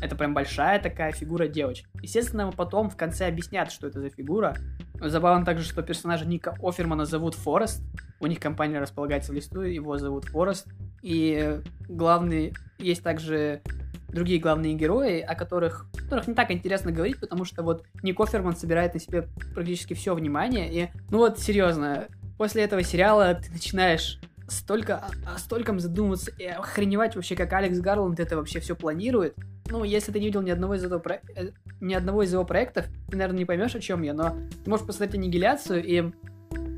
A: Это прям большая такая фигура девочки. Естественно, потом в конце объяснят, что это за фигура. Забавно также, что персонажа Ника Офермана зовут Форест. У них компания располагается в лесу, его зовут Форест. И главный... Есть также другие главные герои, о которых, о которых не так интересно говорить, потому что вот Ник Оферман собирает на себе практически все внимание, и, ну вот, серьезно, после этого сериала ты начинаешь столько, о, о стольком задумываться и охреневать вообще, как Алекс Гарланд это вообще все планирует. Ну, если ты не видел ни одного из, этого про... Э, ни одного из его проектов, ты, наверное, не поймешь, о чем я, но ты можешь посмотреть «Аннигиляцию», и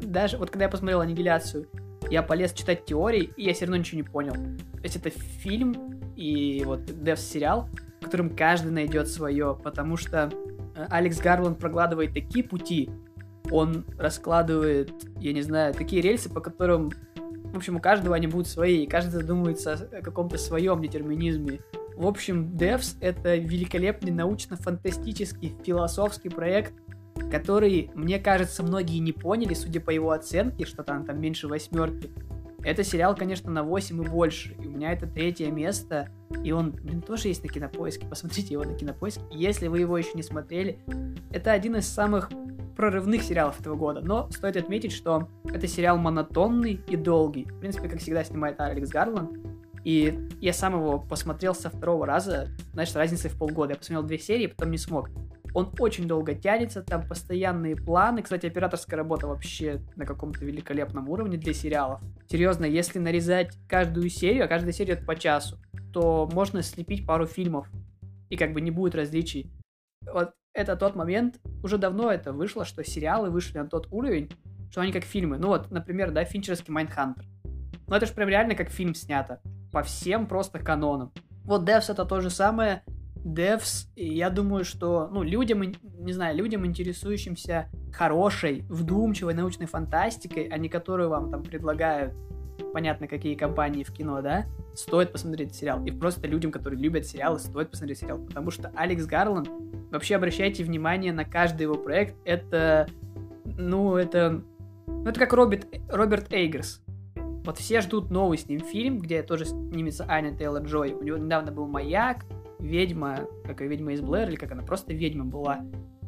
A: даже вот когда я посмотрел «Аннигиляцию», я полез читать теории, и я все равно ничего не понял. То есть это фильм и вот Девс сериал, в котором каждый найдет свое, потому что э, Алекс Гарланд прокладывает такие пути, он раскладывает, я не знаю, такие рельсы, по которым, в общем, у каждого они будут свои, и каждый задумывается о каком-то своем детерминизме. В общем, Devs — это великолепный научно-фантастический философский проект, который, мне кажется, многие не поняли, судя по его оценке, что там, там меньше восьмерки. Это сериал, конечно, на 8 и больше. И у меня это третье место. И он, блин, тоже есть на кинопоиске. Посмотрите его на кинопоиске. Если вы его еще не смотрели, это один из самых прорывных сериалов этого года. Но стоит отметить, что это сериал монотонный и долгий. В принципе, как всегда снимает Алекс Гарланд. И я сам его посмотрел со второго раза, значит, разницей в полгода. Я посмотрел две серии, потом не смог. Он очень долго тянется, там постоянные планы. Кстати, операторская работа вообще на каком-то великолепном уровне для сериалов. Серьезно, если нарезать каждую серию, а каждая серия по часу, то можно слепить пару фильмов. И как бы не будет различий. Вот это тот момент, уже давно это вышло, что сериалы вышли на тот уровень, что они как фильмы. Ну вот, например, да, финчерский Mindhunter. Ну это же прям реально как фильм снято. По всем просто канонам. Вот Devs это то же самое, и я думаю, что, ну, людям, не знаю, людям, интересующимся хорошей, вдумчивой научной фантастикой, а не которую вам там предлагают, понятно, какие компании в кино, да, стоит посмотреть сериал. И просто людям, которые любят сериалы, стоит посмотреть сериал. Потому что Алекс Гарланд, вообще обращайте внимание на каждый его проект, это, ну, это, ну, это как Роберт, Роберт Эйгерс. Вот все ждут новый с ним фильм, где тоже снимется Аня Тейлор Джой. У него недавно был «Маяк», ведьма, как и ведьма из Блэр, или как она просто ведьма была.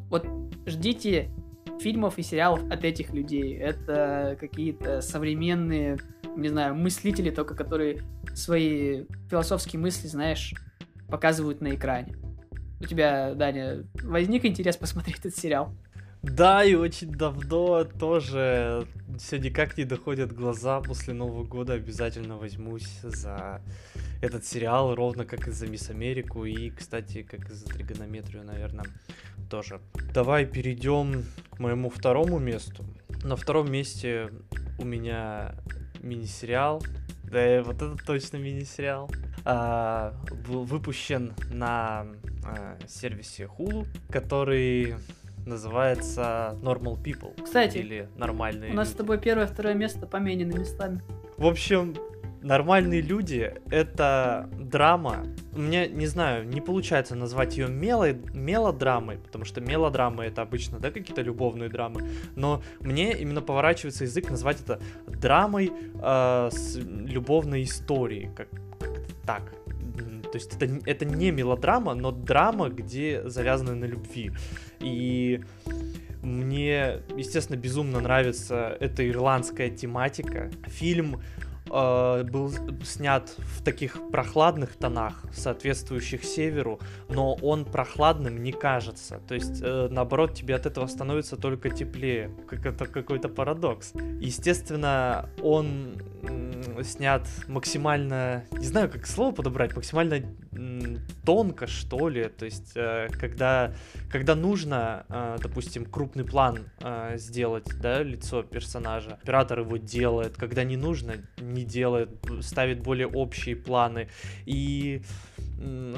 A: Вот ждите фильмов и сериалов от этих людей. Это какие-то современные, не знаю, мыслители, только которые свои философские мысли, знаешь, показывают на экране. У тебя, Даня, возник интерес посмотреть этот сериал?
B: Да, и очень давно тоже все никак не доходят глаза. После Нового года обязательно возьмусь за этот сериал, ровно как и за Мисс Америку и, кстати, как и за тригонометрию, наверное, тоже. Давай перейдем к моему второму месту. На втором месте у меня мини-сериал. Да, вот это точно мини-сериал. был выпущен на а, сервисе Hulu, который называется Normal People.
A: Кстати,
B: или нормальные.
A: У нас
B: люди.
A: с тобой первое, второе место поменены местами.
B: В общем, Нормальные люди — это драма. Мне, не знаю, не получается назвать ее мело... мелодрамой, потому что мелодрамы — это обычно, да, какие-то любовные драмы. Но мне именно поворачивается язык назвать это драмой э, с любовной историей, как, как так. То есть это, это не мелодрама, но драма, где завязаны на любви. И мне, естественно, безумно нравится эта ирландская тематика. Фильм э, был снят в таких прохладных тонах, соответствующих северу, но он прохладным не кажется. То есть, э, наоборот, тебе от этого становится только теплее. Как это какой-то парадокс. Естественно, он снят максимально, не знаю, как слово подобрать, максимально тонко, что ли. То есть, э, когда, когда нужно, э, допустим, крупный план э, сделать, да, лицо персонажа, оператор его делает. Когда не нужно, не делает, ставит более общие планы. И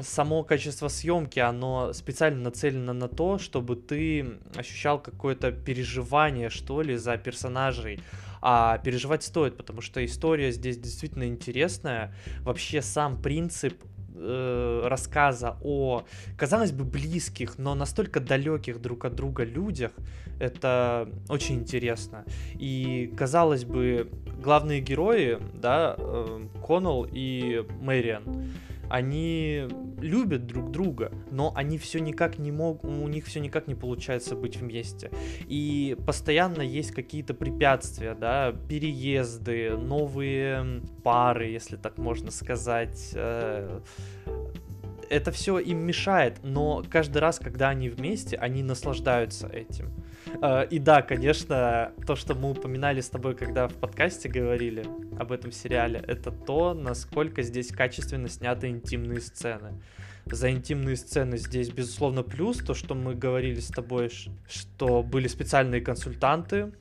B: само качество съемки, оно специально нацелено на то, чтобы ты ощущал какое-то переживание, что ли, за персонажей. А переживать стоит, потому что история здесь действительно интересная. Вообще сам принцип э, рассказа о, казалось бы, близких, но настолько далеких друг от друга людях, это очень интересно. И, казалось бы, главные герои, да, э, Коннелл и Мэриан, они любят друг друга, но они все никак не могут, у них все никак не получается быть вместе. И постоянно есть какие-то препятствия, да, переезды, новые пары, если так можно сказать. Э, это все им мешает, но каждый раз, когда они вместе, они наслаждаются этим. Э, и да, конечно, то, что мы упоминали с тобой, когда в подкасте говорили об этом сериале, это то, насколько здесь качественно сняты интимные сцены. За интимные сцены здесь, безусловно, плюс то, что мы говорили с тобой, что были специальные консультанты,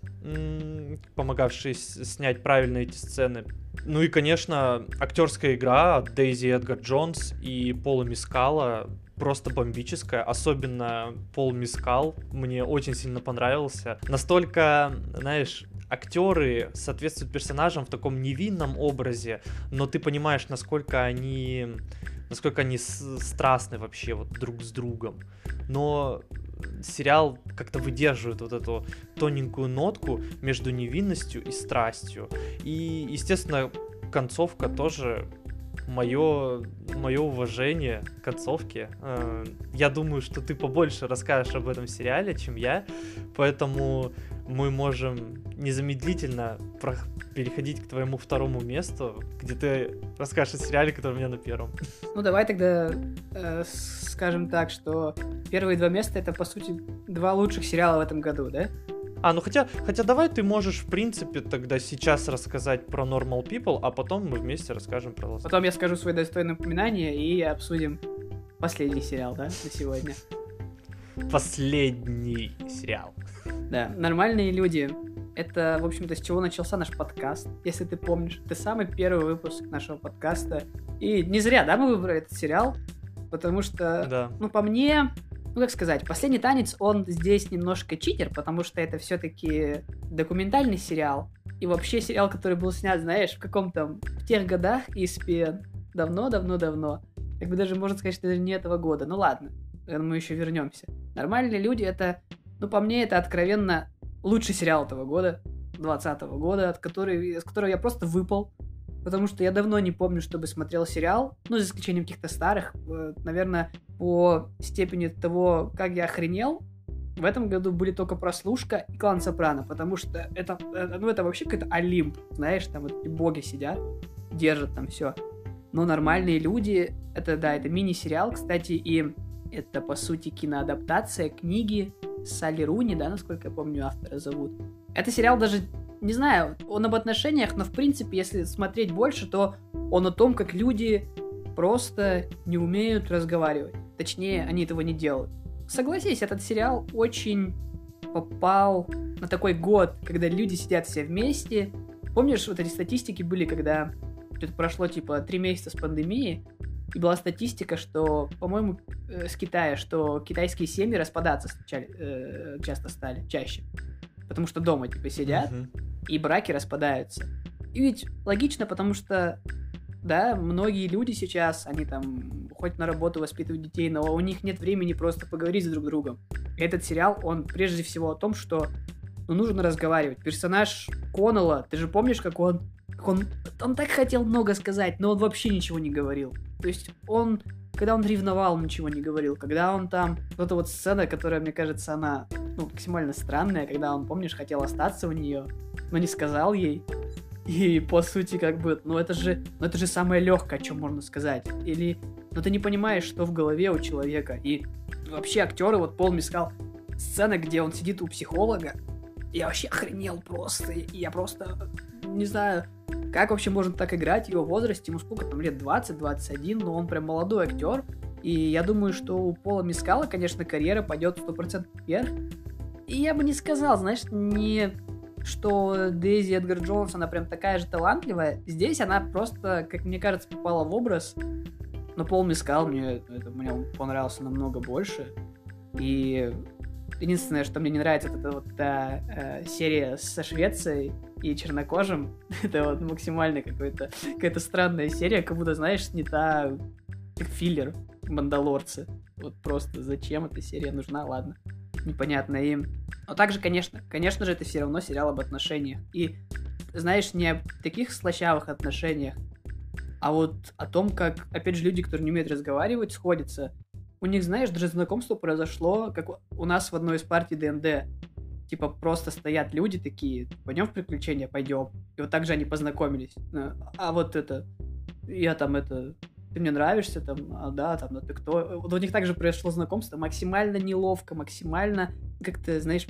B: помогавшие снять правильно эти сцены. Ну и, конечно, актерская игра от Дейзи Эдгар Джонс и Пола Мискала просто бомбическая, особенно Пол Мискал, мне очень сильно понравился. Настолько, знаешь, актеры соответствуют персонажам в таком невинном образе, но ты понимаешь, насколько они насколько они страстны вообще вот друг с другом. Но сериал как-то выдерживает вот эту тоненькую нотку между невинностью и страстью. И, естественно, концовка тоже мое, мое уважение к концовке. Э, я думаю, что ты побольше расскажешь об этом сериале, чем я, поэтому мы можем незамедлительно переходить к твоему второму месту, где ты расскажешь о сериале, который у меня на первом.
A: Ну давай тогда э, скажем так, что первые два места это по сути два лучших сериала в этом году, да?
B: А, ну хотя, хотя давай ты можешь, в принципе, тогда сейчас рассказать про Normal People, а потом мы вместе расскажем про Lost.
A: Потом я скажу свои достойные упоминания и обсудим последний сериал, да, на сегодня.
B: Последний сериал.
A: Да, нормальные люди. Это, в общем-то, с чего начался наш подкаст, если ты помнишь. Это самый первый выпуск нашего подкаста. И не зря, да, мы выбрали этот сериал, потому что,
B: да.
A: ну, по мне, ну как сказать, последний танец, он здесь немножко читер, потому что это все-таки документальный сериал. И вообще сериал, который был снят, знаешь, в каком-то, в тех годах ESPN, давно-давно-давно. Как бы даже можно сказать, что это не этого года. Ну ладно, мы еще вернемся. Нормальные люди это, ну по мне, это откровенно лучший сериал этого года, 2020 года, от которой, с которого я просто выпал потому что я давно не помню, чтобы смотрел сериал, ну, за исключением каких-то старых, э, наверное, по степени того, как я охренел, в этом году были только прослушка и клан Сопрано, потому что это, э, ну, это вообще какой-то Олимп, знаешь, там вот боги сидят, держат там все. Но нормальные люди, это, да, это мини-сериал, кстати, и это, по сути, киноадаптация книги Салли Руни, да, насколько я помню, автора зовут. Это сериал даже не знаю, он об отношениях, но в принципе, если смотреть больше, то он о том, как люди просто не умеют разговаривать. Точнее, они этого не делают. Согласись, этот сериал очень попал на такой год, когда люди сидят все вместе. Помнишь, вот эти статистики были, когда это прошло типа три месяца с пандемии, И была статистика, что, по-моему, э, с Китая, что китайские семьи распадаться стали, э, часто стали, чаще. Потому что дома, типа, сидят,
B: Мгм.
A: и браки распадаются. И ведь логично, потому что, да, многие люди сейчас, они там ходят на работу, воспитывают детей, но у них нет времени просто поговорить с друг другом. Этот сериал, он прежде всего о том, что ну, нужно разговаривать. Персонаж Коннелла, ты же помнишь, как он, как он, он так хотел много сказать, но он вообще ничего не говорил. То есть он, когда он ревновал, ничего не говорил. Когда он там, вот эта вот сцена, которая, мне кажется, она ну, максимально странная, когда он, помнишь, хотел остаться у нее, но не сказал ей. И по сути, как бы, ну это же, ну это же самое легкое, о чем можно сказать. Или, ну ты не понимаешь, что в голове у человека. И вообще актеры, вот Пол Мискал, сцена, где он сидит у психолога, я вообще охренел просто. И Я просто не знаю, как вообще можно так играть его возрасте. Ему сколько там лет, 20-21, но он прям молодой актер. И я думаю, что у Пола Мискала, конечно, карьера пойдет 100% вверх. И я бы не сказал, знаешь, не что Дейзи Эдгар Джонс, она прям такая же талантливая. Здесь она просто, как мне кажется, попала в образ. Но Пол Мискал мне, это, мне он понравился намного больше. И единственное, что мне не нравится, это вот та э, серия со Швецией и чернокожим. это вот максимально какой-то, какая-то странная серия, как будто, знаешь, не та филлер Мандалорцы. Вот просто зачем эта серия нужна, ладно. Непонятно им. Но также, конечно, конечно же, это все равно сериал об отношениях. И, знаешь, не об таких слащавых отношениях, а вот о том, как, опять же, люди, которые не умеют разговаривать, сходятся. У них, знаешь, даже знакомство произошло, как у нас в одной из партий ДНД. Типа просто стоят люди такие, пойдем в приключения, пойдем. И вот так же они познакомились. А а вот это, я там это, ты мне нравишься, там, а да, там, ну ты кто? Вот у них также произошло знакомство максимально неловко, максимально как-то, знаешь,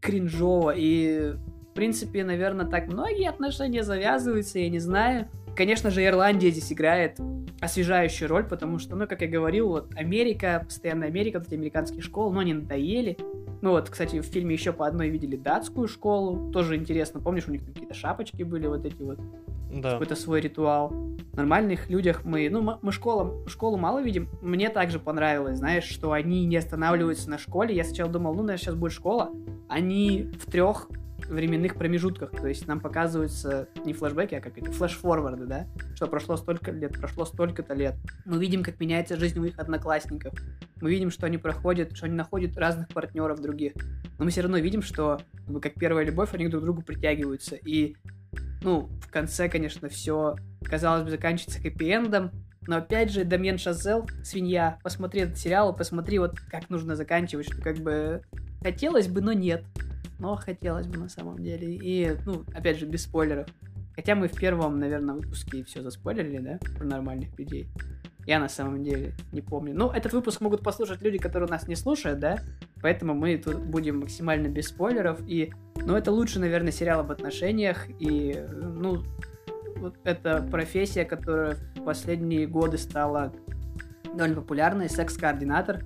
A: кринжово. И, в принципе, наверное, так многие отношения завязываются, я не знаю. Конечно же, Ирландия здесь играет освежающую роль, потому что, ну, как я говорил, вот Америка, постоянно Америка, вот эти американские школы, но они надоели. Ну вот, кстати, в фильме еще по одной видели датскую школу, тоже интересно. Помнишь, у них какие-то шапочки были вот эти вот,
B: Да.
A: какой-то свой ритуал. В нормальных людях мы, ну, мы школу, школу мало видим. Мне также понравилось, знаешь, что они не останавливаются на школе. Я сначала думал, ну, наверное, сейчас будет школа. Они в трех временных промежутках, то есть нам показываются не флешбеки, а как это, флеш-форварды, да, что прошло столько лет, прошло столько-то лет. Мы видим, как меняется жизнь у их одноклассников. Мы видим, что они проходят, что они находят разных партнеров других. Но мы все равно видим, что как первая любовь, они друг к другу притягиваются. И, ну, в конце, конечно, все, казалось бы, заканчивается хэппи-эндом, но опять же, Дамьен Шазел, свинья, посмотри этот сериал, посмотри вот как нужно заканчивать, что как бы хотелось бы, но нет. Но хотелось бы на самом деле. И, ну, опять же, без спойлеров. Хотя мы в первом, наверное, выпуске все заспойлерили, да, про нормальных людей. Я на самом деле не помню. Ну, этот выпуск могут послушать люди, которые нас не слушают, да? Поэтому мы тут будем максимально без спойлеров. И, ну, это лучший, наверное, сериал об отношениях. И, ну, вот это профессия, которая в последние годы стала довольно популярной. Секс-координатор,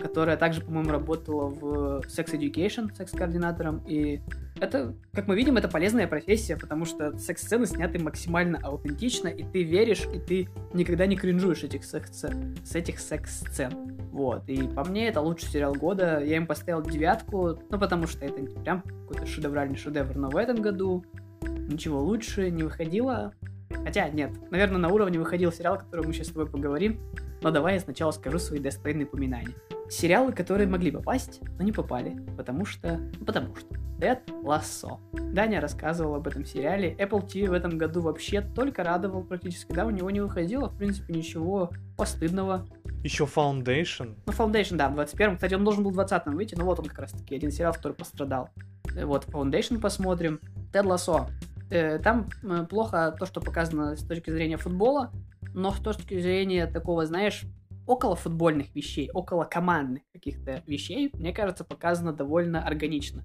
A: которая также, по-моему, работала в Sex Education секс-координатором. И это, как мы видим, это полезная профессия, потому что секс-сцены сняты максимально аутентично, и ты веришь, и ты никогда не кринжуешь этих секс с этих секс-сцен. Вот, и по мне это лучший сериал года. Я им поставил девятку, ну потому что это прям какой-то шедевральный шедевр, но в этом году ничего лучше не выходило. Хотя, нет, наверное, на уровне выходил сериал, о котором мы сейчас с тобой поговорим. Но давай я сначала скажу свои достойные упоминания. Сериалы, которые могли попасть, но не попали, потому что... Ну, потому что. Тед Лассо. Даня рассказывал об этом сериале. Apple TV в этом году вообще только радовал практически, да, у него не выходило, в принципе, ничего постыдного.
B: Еще Foundation.
A: Ну, Foundation, да, в 21-м. Кстати, он должен был в 20-м выйти, но вот он как раз-таки один сериал, который пострадал. Э, Вот, Foundation посмотрим. Тед Лассо. Э, Там э, плохо то, что показано с точки зрения футбола, но с точки зрения такого, знаешь, около футбольных вещей, около командных каких-то вещей, мне кажется, показано довольно органично.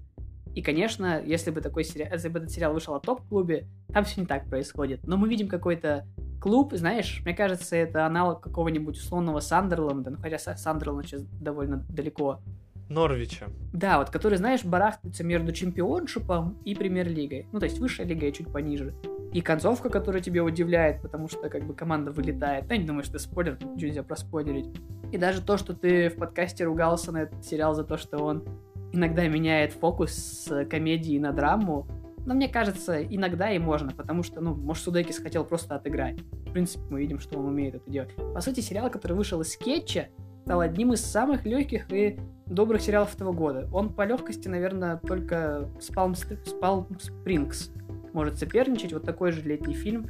A: И, конечно, если бы такой сериал, если бы этот сериал вышел о топ-клубе, там все не так происходит. Но мы видим какой-то клуб, знаешь, мне кажется, это аналог какого-нибудь условного Сандерленда, ну хотя Са- Сандерленд сейчас довольно далеко
B: Норвича.
A: Да, вот который, знаешь, барахтается между чемпионшипом и премьер-лигой. Ну, то есть высшая лига и чуть пониже. И концовка, которая тебя удивляет, потому что как бы команда вылетает. Я не думаю, что это спойлер, тут ничего нельзя проспойлерить. И даже то, что ты в подкасте ругался на этот сериал за то, что он иногда меняет фокус с комедии на драму, но мне кажется, иногда и можно, потому что, ну, может, Судекис хотел просто отыграть. В принципе, мы видим, что он умеет это делать. По сути, сериал, который вышел из скетча, стал одним из самых легких и добрых сериалов этого года. Он по легкости, наверное, только с Palm, Palm Springs может соперничать. Вот такой же летний фильм,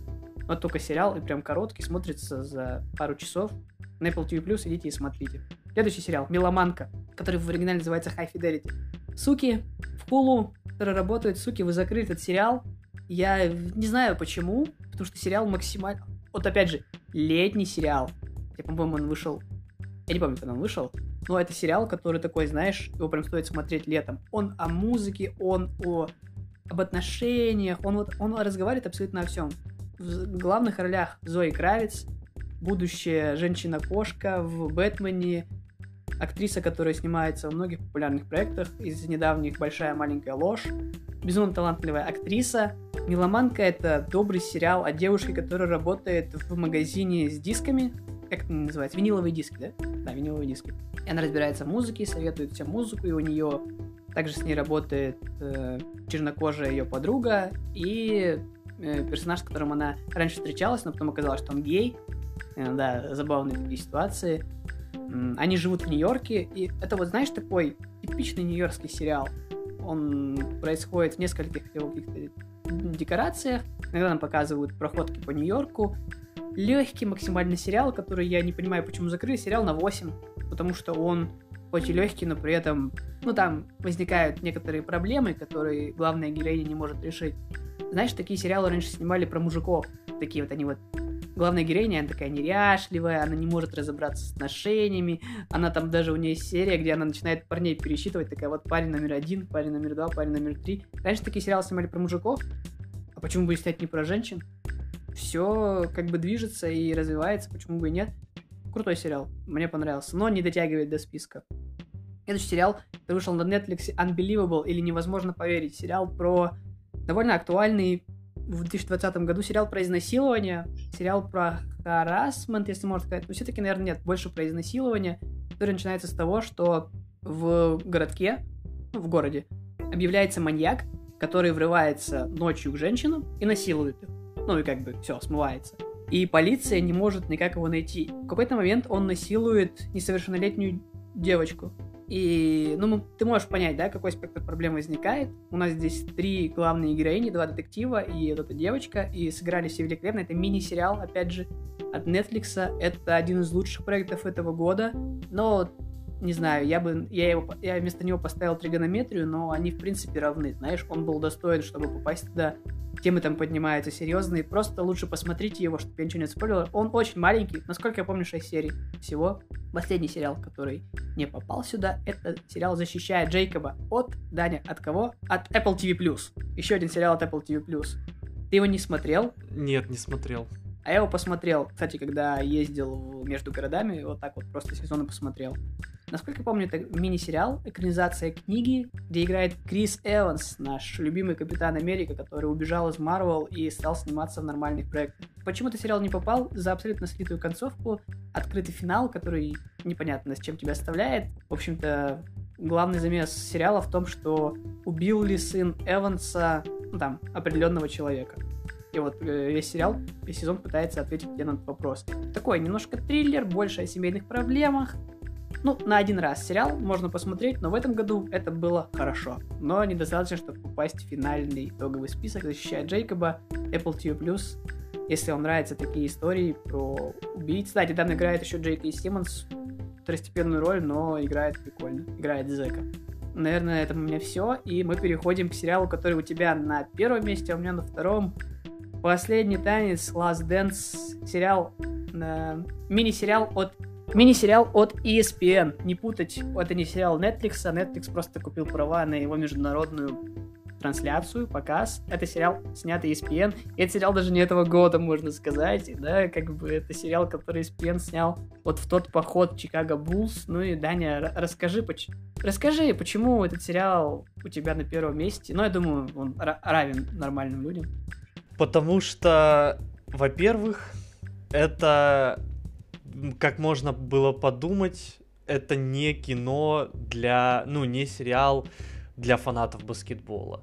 A: вот только сериал и прям короткий, смотрится за пару часов. На Apple TV+, Plus идите и смотрите. Следующий сериал «Меломанка», который в оригинале называется High Fidelity. Суки, в Hulu, которые работают, суки, вы закрыли этот сериал. Я не знаю почему, потому что сериал максимально... Вот опять же, летний сериал. Я, по-моему, он вышел... Я не помню, когда он вышел. Но это сериал, который такой, знаешь, его прям стоит смотреть летом. Он о музыке, он о об отношениях, он вот он разговаривает абсолютно о всем. В главных ролях Зои Кравец, будущая женщина-кошка в Бэтмене, актриса, которая снимается во многих популярных проектах, из недавних «Большая маленькая ложь», безумно талантливая актриса. «Меломанка» — это добрый сериал о девушке, которая работает в магазине с дисками, как это называется, виниловые диски, да? Да, виниловые диски. И она разбирается в музыке, советует всем музыку, и у нее также с ней работает э, чернокожая ее подруга и э, персонаж, с которым она раньше встречалась, но потом оказалось, что он гей. Э, да, забавные такие ситуации. Они живут в Нью-Йорке, и это вот, знаешь, такой типичный нью-йоркский сериал. Он происходит в нескольких каких-то декорациях. Иногда нам показывают проходки по Нью-Йорку. Легкий максимальный сериал, который я не понимаю, почему закрыли. Сериал на 8, потому что он и легкий, но при этом, ну, там возникают некоторые проблемы, которые главная героиня не может решить. Знаешь, такие сериалы раньше снимали про мужиков. Такие вот они вот главная героиня, она такая неряшливая, она не может разобраться с отношениями, она там даже у нее есть серия, где она начинает парней пересчитывать, такая вот парень номер один, парень номер два, парень номер три. Раньше такие сериалы снимали про мужиков, а почему бы и снять не про женщин? Все как бы движется и развивается, почему бы и нет. Крутой сериал, мне понравился, но не дотягивает до списка. Следующий сериал, вышел на Netflix, Unbelievable или Невозможно поверить. Сериал про довольно актуальный в 2020 году сериал про изнасилование, сериал про харасмент, если можно сказать, но все-таки, наверное, нет, больше про изнасилование, который начинается с того, что в городке, ну, в городе, объявляется маньяк, который врывается ночью к женщинам и насилует их. Ну и как бы все, смывается. И полиция не может никак его найти. В какой-то момент он насилует несовершеннолетнюю девочку. И, ну, ты можешь понять, да, какой спектр проблем возникает. У нас здесь три главные героини, два детектива и вот эта девочка, и сыграли все великолепно. Это мини-сериал, опять же, от Netflix. Это один из лучших проектов этого года, но не знаю, я бы, я, его, я вместо него поставил тригонометрию, но они, в принципе, равны, знаешь, он был достоин, чтобы попасть туда, темы там поднимаются серьезные, просто лучше посмотрите его, чтобы я ничего не спорил. Он очень маленький, насколько я помню, 6 серий всего. Последний сериал, который не попал сюда, это сериал «Защищая Джейкоба» от, Даня, от кого? От Apple TV+. Еще один сериал от Apple TV+. Ты его не смотрел?
B: Нет, не смотрел.
A: А я его посмотрел, кстати, когда ездил между городами, вот так вот просто сезоны посмотрел. Насколько я помню, это мини-сериал, экранизация книги, где играет Крис Эванс, наш любимый Капитан Америка, который убежал из Марвел и стал сниматься в нормальных проектах. Почему-то сериал не попал за абсолютно слитую концовку, открытый финал, который непонятно с чем тебя оставляет. В общем-то, главный замес сериала в том, что убил ли сын Эванса, ну там, определенного человека. И вот э, весь сериал, весь сезон пытается ответить тебе на этот вопрос. Такой немножко триллер, больше о семейных проблемах. Ну, на один раз сериал можно посмотреть, но в этом году это было хорошо. Но недостаточно, чтобы попасть в финальный итоговый список, защищая Джейкоба, Apple TV+. Если вам нравятся такие истории про убийц. Кстати, там играет еще Джейк и Симмонс второстепенную роль, но играет прикольно. Играет Зека. Наверное, это у меня все. И мы переходим к сериалу, который у тебя на первом месте, а у меня на втором. Последний танец, Last Dance, сериал, э, мини-сериал от мини-сериал от ESPN. Не путать, это не сериал Netflix, а Netflix просто купил права на его международную трансляцию, показ. Это сериал, снятый ESPN. И это сериал даже не этого года, можно сказать. Да, как бы это сериал, который ESPN снял вот в тот поход Чикаго Буллс. Ну и, Даня, расскажи, поч... расскажи, почему этот сериал у тебя на первом месте. Ну, я думаю, он равен нормальным людям.
B: Потому что, во-первых, это, как можно было подумать, это не кино для, ну, не сериал для фанатов баскетбола.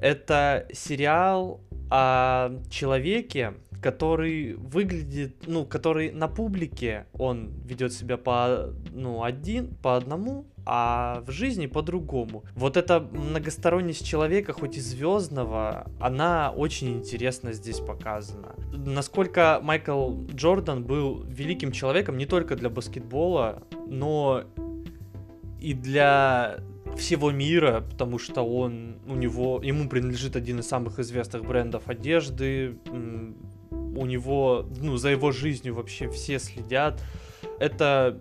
B: Это сериал о человеке, который выглядит, ну, который на публике, он ведет себя по, ну, один, по одному, а в жизни по-другому. Вот эта многосторонность человека, хоть и звездного, она очень интересно здесь показана. Насколько Майкл Джордан был великим человеком не только для баскетбола, но и для всего мира, потому что он у него ему принадлежит один из самых известных брендов одежды, у него, ну, за его жизнью вообще все следят. Это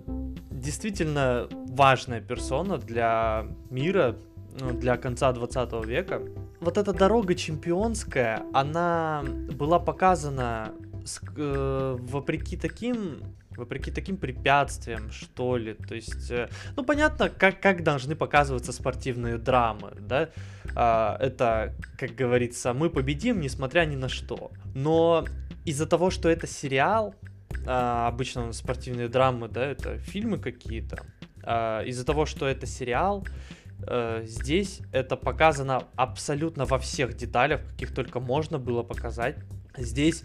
B: действительно важная персона для мира, ну, для конца 20 века. Вот эта дорога чемпионская, она была показана с, э, вопреки таким вопреки таким препятствиям, что ли. То есть, э, ну, понятно, как, как должны показываться спортивные драмы, да. А, это, как говорится, мы победим, несмотря ни на что. Но из-за того, что это сериал, а, обычно спортивные драмы, да, это фильмы какие-то, а, из-за того, что это сериал, а, здесь это показано абсолютно во всех деталях, каких только можно было показать. Здесь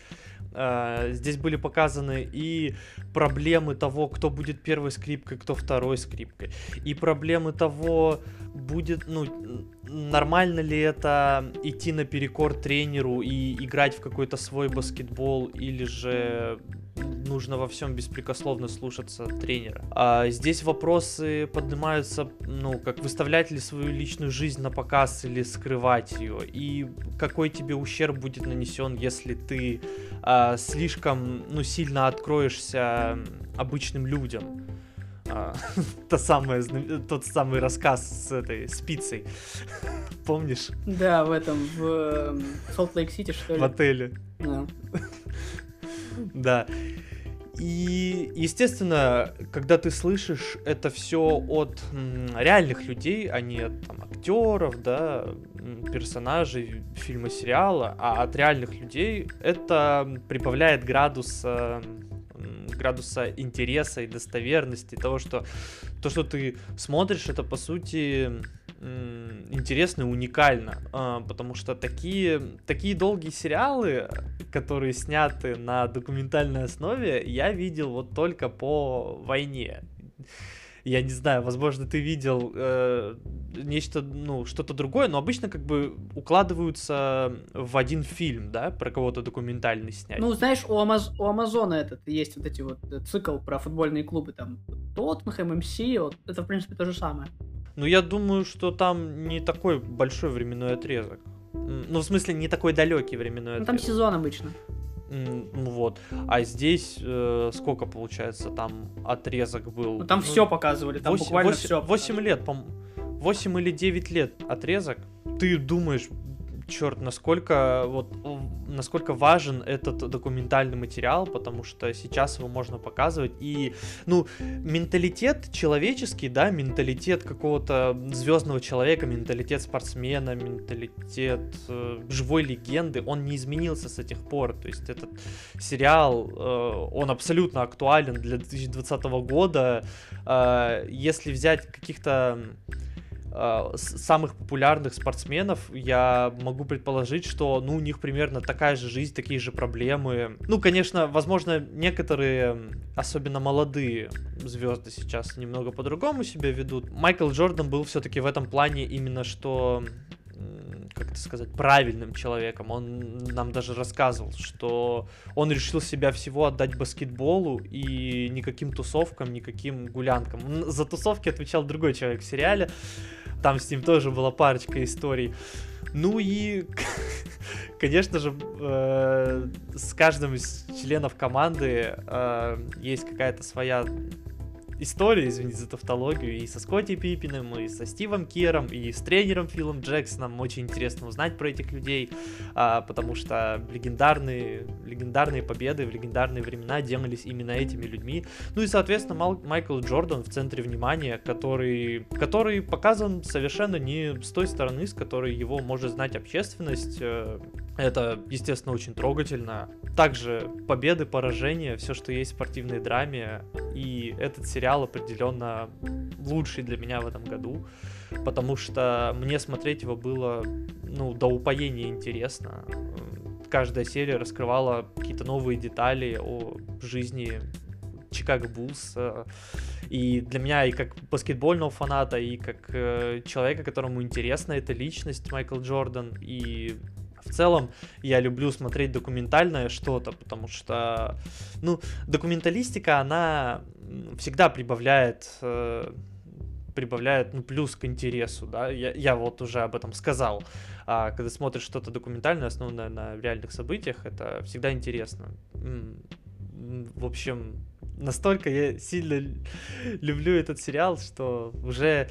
B: Uh, здесь были показаны и проблемы того, кто будет первой скрипкой, кто второй скрипкой, и проблемы того, будет, ну, нормально ли это идти наперекор тренеру и играть в какой-то свой баскетбол, или же нужно во всем беспрекословно слушаться тренера. А здесь вопросы поднимаются, ну, как выставлять ли свою личную жизнь на показ или скрывать ее, и какой тебе ущерб будет нанесен, если ты а, слишком, ну, сильно откроешься обычным людям. А, та самая, тот самый рассказ с этой спицей. Помнишь?
A: Да, в этом, в Солт-Лейк-Сити, что ли?
B: В отеле. Да. Да. И, естественно, когда ты слышишь это все от реальных людей, а не от там, актеров, да, персонажей фильма, сериала, а от реальных людей, это прибавляет градус градуса интереса и достоверности, того, что то, что ты смотришь, это по сути интересно и уникально, а, потому что такие, такие долгие сериалы, которые сняты на документальной основе, я видел вот только по войне я не знаю, возможно, ты видел э, нечто, ну, что-то другое, но обычно как бы укладываются в один фильм, да, про кого-то документальный снять.
A: Ну, знаешь, у, Амаз... у Амазона этот есть вот эти вот э, цикл про футбольные клубы, там, Тоттенхэм, МС, вот, это, в принципе, то же самое.
B: Ну, я думаю, что там не такой большой временной отрезок. Ну, в смысле, не такой далекий временной ну,
A: отрезок. там сезон обычно.
B: Ну вот. А здесь э, сколько получается там отрезок был?
A: Ну там ну, все показывали, там 8, буквально 8, все.
B: 8 лет, по 8 или 9 лет отрезок. Ты думаешь, черт, насколько вот насколько важен этот документальный материал, потому что сейчас его можно показывать. И ну менталитет человеческий, да, менталитет какого-то звездного человека, менталитет спортсмена, менталитет э, живой легенды, он не изменился с этих пор, то есть этот сериал, э, он абсолютно актуален для 2020 года, э, если взять каких-то самых популярных спортсменов, я могу предположить, что, ну, у них примерно такая же жизнь, такие же проблемы. Ну, конечно, возможно, некоторые, особенно молодые звезды сейчас немного по-другому себя ведут. Майкл Джордан был все-таки в этом плане именно что как это сказать, правильным человеком. Он нам даже рассказывал, что он решил себя всего отдать баскетболу и никаким тусовкам, никаким гулянкам. За тусовки отвечал другой человек в сериале. Там с ним тоже была парочка историй. Ну и, конечно же, э, с каждым из членов команды э, есть какая-то своя история, извините за тавтологию, и со Скотти Пиппином, и со Стивом Кером, и с тренером Филом Джексоном. Очень интересно узнать про этих людей, а, потому что легендарные, легендарные победы в легендарные времена делались именно этими людьми. Ну и, соответственно, Майкл Джордан в центре внимания, который, который показан совершенно не с той стороны, с которой его может знать общественность. Это, естественно, очень трогательно. Также победы, поражения, все, что есть в спортивной драме. И этот сериал определенно лучший для меня в этом году, потому что мне смотреть его было, ну, до упоения интересно. Каждая серия раскрывала какие-то новые детали о жизни Чикаго Буллс. И для меня, и как баскетбольного фаната, и как э, человека, которому интересна эта личность Майкл Джордан, и в целом я люблю смотреть документальное что-то, потому что, ну, документалистика, она всегда прибавляет э, прибавляет ну, плюс к интересу, да, я, я вот уже об этом сказал. А когда смотришь что-то документальное, основанное на реальных событиях, это всегда интересно. В общем, настолько я сильно люблю этот сериал, что уже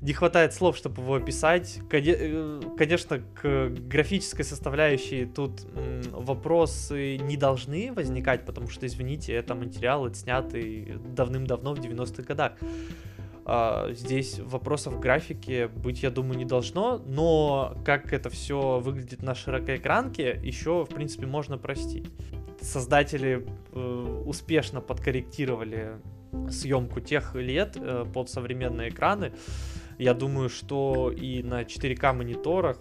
B: не хватает слов, чтобы его описать. Э, конечно, к графической составляющей тут вопросы не должны возникать, потому что, извините, это материал отснятый давным-давно в 90-х годах. А, здесь вопросов в графике быть, я думаю, не должно, но как это все выглядит на широкой экранке, еще, в принципе, можно простить создатели э, успешно подкорректировали съемку тех лет э, под современные экраны. Я думаю, что и на 4К мониторах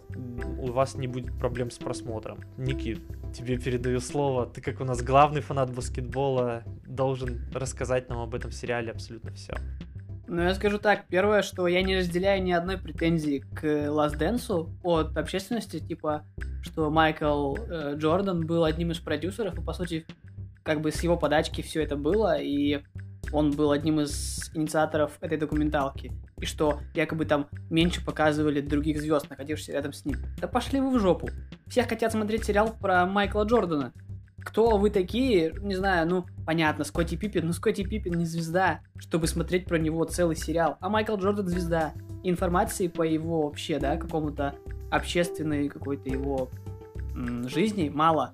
B: у вас не будет проблем с просмотром. Никит, тебе передаю слово. Ты как у нас главный фанат баскетбола должен рассказать нам об этом сериале абсолютно все.
A: Ну, я скажу так, первое, что я не разделяю ни одной претензии к Last Dance от общественности, типа, что Майкл э, Джордан был одним из продюсеров, и, по сути, как бы с его подачки все это было, и он был одним из инициаторов этой документалки, и что якобы там меньше показывали других звезд, находившихся рядом с ним. Да пошли вы в жопу. Всех хотят смотреть сериал про Майкла Джордана кто вы такие, не знаю, ну, понятно, Скотти Пиппин, но Скотти Пиппин не звезда, чтобы смотреть про него целый сериал, а Майкл Джордан звезда. Информации по его вообще, да, какому-то общественной какой-то его м, жизни мало.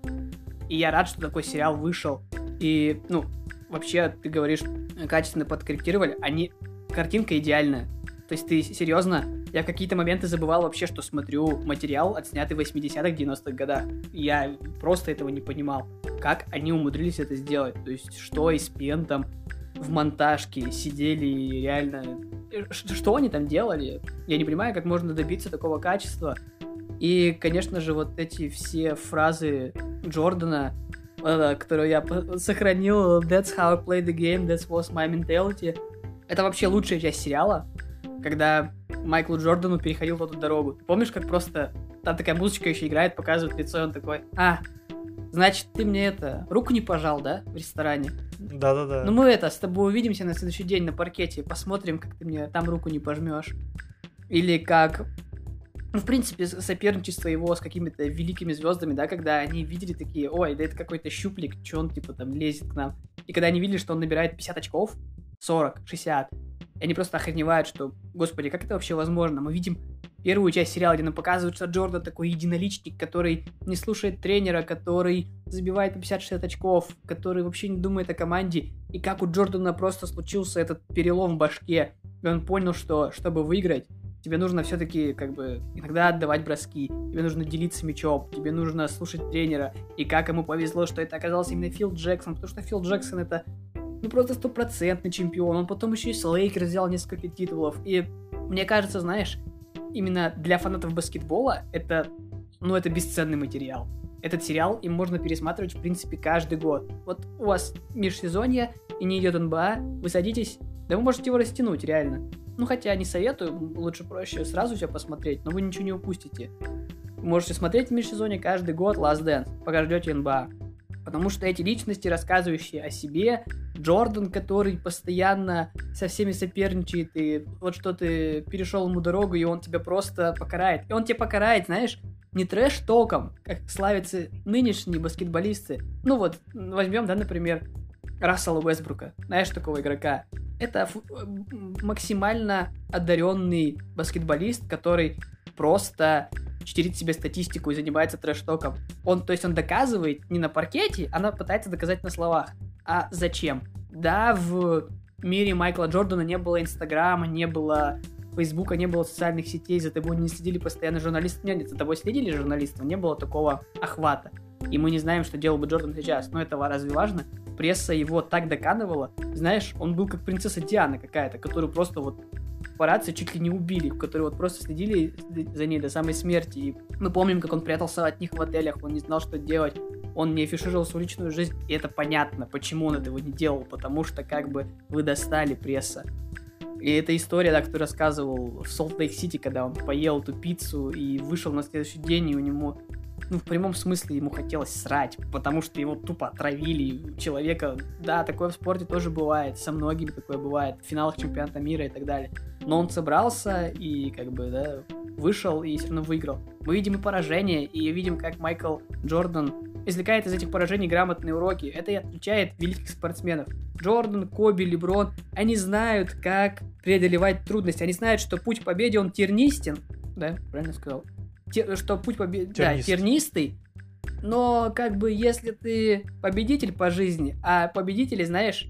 A: И я рад, что такой сериал вышел. И, ну, вообще, ты говоришь, качественно подкорректировали, они... Картинка идеальная. То есть ты серьезно, я в какие-то моменты забывал вообще, что смотрю материал, отснятый в 80-х, 90-х годах. Я просто этого не понимал. Как они умудрились это сделать? То есть что из пен там в монтажке сидели реально... Что они там делали? Я не понимаю, как можно добиться такого качества. И, конечно же, вот эти все фразы Джордана, э, которую я сохранил, That's how I play the game, that was my mentality. Это вообще лучшая часть сериала когда Майклу Джордану переходил в эту дорогу. Помнишь, как просто там такая музычка еще играет, показывает лицо, и он такой, а, значит, ты мне это, руку не пожал, да, в ресторане?
B: Да-да-да.
A: Ну мы это, с тобой увидимся на следующий день на паркете, посмотрим, как ты мне там руку не пожмешь. Или как ну, в принципе, соперничество его с какими-то великими звездами, да, когда они видели такие, ой, да это какой-то щуплик, что он, типа, там, лезет к нам. И когда они видели, что он набирает 50 очков, 40, 60, и они просто охреневают, что, господи, как это вообще возможно? Мы видим первую часть сериала, где нам показывают, что Джордан такой единоличник, который не слушает тренера, который забивает по 50-60 очков, который вообще не думает о команде. И как у Джордана просто случился этот перелом в башке, и он понял, что чтобы выиграть, тебе нужно все-таки как бы иногда отдавать броски, тебе нужно делиться мячом, тебе нужно слушать тренера. И как ему повезло, что это оказался именно Фил Джексон, потому что Фил Джексон это ну просто стопроцентный чемпион. Он потом еще и с Лейкер взял несколько титулов. И мне кажется, знаешь, именно для фанатов баскетбола это, ну, это бесценный материал. Этот сериал им можно пересматривать, в принципе, каждый год. Вот у вас межсезонье и не идет НБА, вы садитесь, да вы можете его растянуть, реально. Ну, хотя не советую, лучше проще сразу все посмотреть, но вы ничего не упустите. Можете смотреть в межсезонье каждый год Last Dance, пока ждете НБА. Потому что эти личности, рассказывающие о себе, Джордан, который постоянно со всеми соперничает, и вот что ты перешел ему дорогу, и он тебя просто покарает. И он тебя покарает, знаешь, не трэш-током, как славятся нынешние баскетболисты. Ну вот, возьмем, да, например, Рассела Уэсбрука. Знаешь такого игрока? это максимально одаренный баскетболист, который просто читерит себе статистику и занимается трэш-током. Он, то есть он доказывает не на паркете, она пытается доказать на словах. А зачем? Да, в мире Майкла Джордана не было Инстаграма, не было Фейсбука, не было социальных сетей, за тобой не следили постоянно журналисты. Нет, за тобой следили журналисты, не было такого охвата. И мы не знаем, что делал бы Джордан сейчас. Но это разве важно? Пресса его так доканывала. Знаешь, он был как принцесса Диана какая-то, которую просто вот папарацци чуть ли не убили, которые вот просто следили за ней до самой смерти. И мы помним, как он прятался от них в отелях, он не знал, что делать. Он не афишировал свою личную жизнь, и это понятно, почему он этого не делал, потому что как бы вы достали пресса. И эта история, да, которую рассказывал в Солт-Лейк-Сити, когда он поел эту пиццу и вышел на следующий день, и у него ну, в прямом смысле ему хотелось срать, потому что его тупо отравили. Человека, да, такое в спорте тоже бывает, со многими такое бывает, в финалах чемпионата мира и так далее. Но он собрался и, как бы, да, вышел и все равно выиграл. Мы видим и поражение, и видим, как Майкл Джордан извлекает из этих поражений грамотные уроки. Это и отличает великих спортсменов. Джордан, Коби, Леброн, они знают, как преодолевать трудности. Они знают, что путь к победе, он тернистен. Да, правильно сказал? Те, что путь победы... Да, тернистый. Но, как бы, если ты победитель по жизни, а победители, знаешь,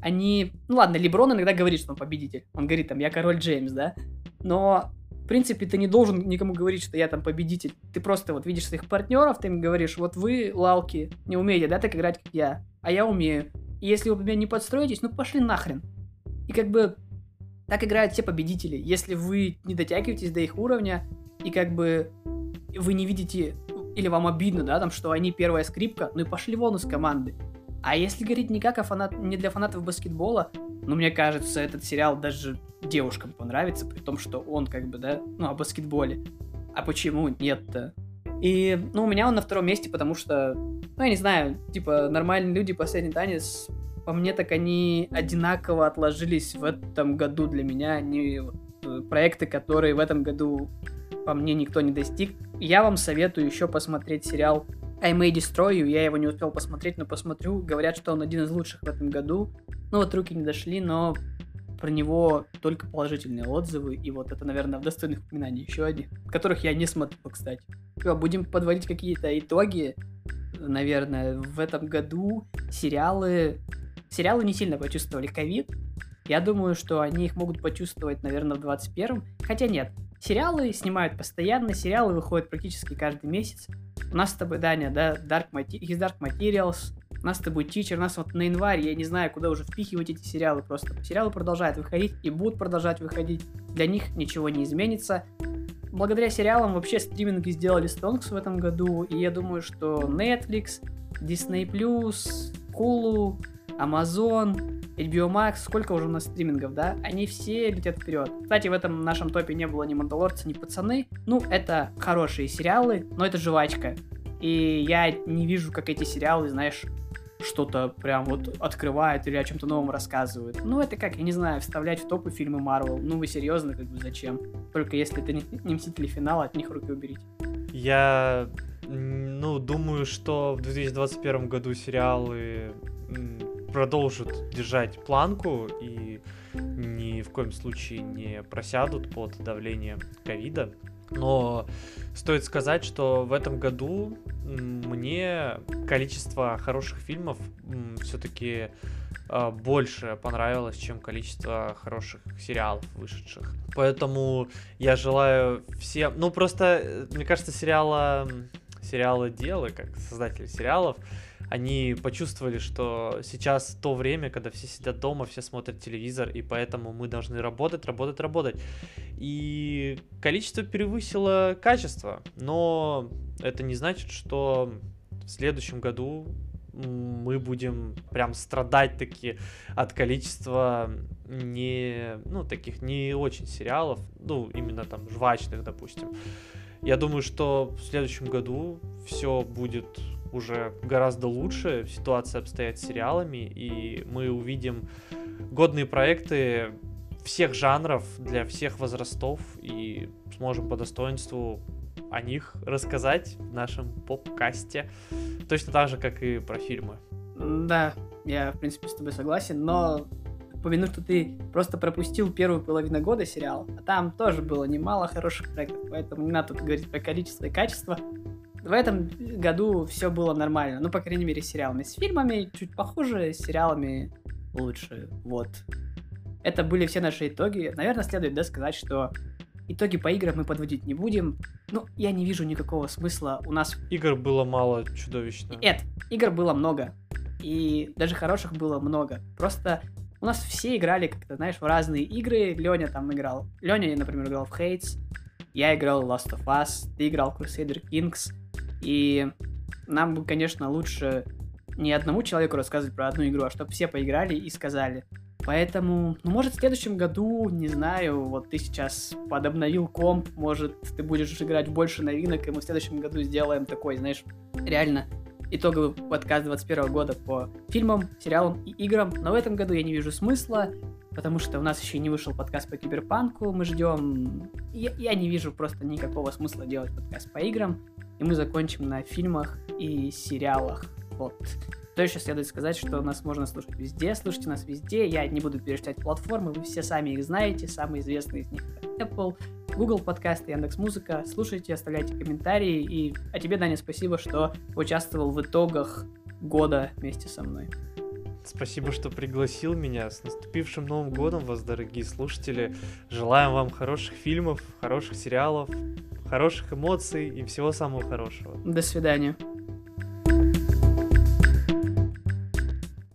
A: они... Ну ладно, Леброн иногда говорит, что он победитель. Он говорит там, я король Джеймс, да? Но в принципе, ты не должен никому говорить, что я там победитель. Ты просто вот видишь своих партнеров, ты им говоришь, вот вы, лалки, не умеете, да, так играть, как я, а я умею. И если вы меня не подстроитесь, ну пошли нахрен. И как бы так играют все победители. Если вы не дотягиваетесь до их уровня, и как бы вы не видите, или вам обидно, да, там, что они первая скрипка, ну и пошли вон из команды. А если говорить не как о фанат... не для фанатов баскетбола, ну, мне кажется, этот сериал даже девушкам понравится, при том, что он как бы, да, ну, о баскетболе. А почему нет-то? И, ну, у меня он на втором месте, потому что, ну, я не знаю, типа, нормальные люди, последний танец, по мне, так они одинаково отложились в этом году для меня. Они э, проекты, которые в этом году по мне никто не достиг. Я вам советую еще посмотреть сериал I May Destroy You. Я его не успел посмотреть, но посмотрю. Говорят, что он один из лучших в этом году. Ну вот руки не дошли, но про него только положительные отзывы, и вот это, наверное, в достойных упоминаний еще одни, которых я не смотрел, кстати. Будем подводить какие-то итоги. Наверное, в этом году сериалы... Сериалы не сильно почувствовали ковид. Я думаю, что они их могут почувствовать, наверное, в 21-м. Хотя нет, сериалы снимают постоянно, сериалы выходят практически каждый месяц. У нас с тобой, Даня, да, Dark, Mati- Dark Materials, у нас с тобой Teacher, у нас вот на январь, я не знаю, куда уже впихивать эти сериалы просто. Сериалы продолжают выходить и будут продолжать выходить. Для них ничего не изменится. Благодаря сериалам вообще стриминги сделали стонкс в этом году, и я думаю, что Netflix, Disney+, Hulu, Amazon, HBO Max, сколько уже у нас стримингов, да? Они все летят вперед. Кстати, в этом нашем топе не было ни Мандалорца, ни Пацаны. Ну, это хорошие сериалы, но это жвачка. И я не вижу, как эти сериалы, знаешь, что-то прям вот открывает или о чем-то новом рассказывает. Ну, это как, я не знаю, вставлять в топы фильмы Марвел. Ну, вы серьезно, как бы зачем? Только если это не, не Мстители финала, от них руки уберите.
B: Я, ну, думаю, что в 2021 году сериалы продолжат держать планку и ни в коем случае не просядут под давлением ковида. Но стоит сказать, что в этом году мне количество хороших фильмов все-таки а, больше понравилось, чем количество хороших сериалов вышедших. Поэтому я желаю всем... Ну, просто, э, мне кажется, сериала... Сериалы делы, как создатели сериалов, они почувствовали, что сейчас то время, когда все сидят дома, все смотрят телевизор, и поэтому мы должны работать, работать, работать. И количество превысило качество, но это не значит, что в следующем году мы будем прям страдать таки от количества не, ну, таких не очень сериалов, ну, именно там жвачных, допустим. Я думаю, что в следующем году все будет уже гораздо лучше ситуация обстоит с сериалами, и мы увидим годные проекты всех жанров, для всех возрастов, и сможем по достоинству о них рассказать в нашем поп-касте. Точно так же, как и про фильмы.
A: Да, я, в принципе, с тобой согласен, но упомяну, что ты просто пропустил первую половину года сериал, а там тоже было немало хороших проектов, поэтому не надо тут говорить про количество и качество. В этом году все было нормально, ну, по крайней мере, с сериалами. С фильмами чуть похуже, с сериалами лучше, вот. Это были все наши итоги. Наверное, следует, да, сказать, что итоги по играм мы подводить не будем. Ну, я не вижу никакого смысла. У нас...
B: Игр было мало чудовищно.
A: Эд, игр было много. И даже хороших было много. Просто у нас все играли как-то, знаешь, в разные игры. Леня там играл. Леня, например, играл в Hades. Я играл в Last of Us. Ты играл в Crusader Kings. И нам бы, конечно, лучше не одному человеку рассказывать про одну игру, а чтобы все поиграли и сказали. Поэтому, ну, может, в следующем году, не знаю, вот ты сейчас подобновил комп, может, ты будешь играть больше новинок, и мы в следующем году сделаем такой, знаешь, реально итоговый подкаст 21 года по фильмам, сериалам и играм. Но в этом году я не вижу смысла, потому что у нас еще не вышел подкаст по киберпанку, мы ждем... Я, я не вижу просто никакого смысла делать подкаст по играм, и мы закончим на фильмах и сериалах. Вот. То еще следует сказать, что нас можно слушать везде, слушайте нас везде, я не буду перечислять платформы, вы все сами их знаете, самые известные из них Apple, Google подкасты, Яндекс Музыка. Слушайте, оставляйте комментарии. И... А тебе, Даня, спасибо, что участвовал в итогах года вместе со мной.
B: Спасибо, что пригласил меня. С наступившим Новым годом вас, дорогие слушатели. Желаем вам хороших фильмов, хороших сериалов, хороших эмоций и всего самого хорошего.
A: До свидания.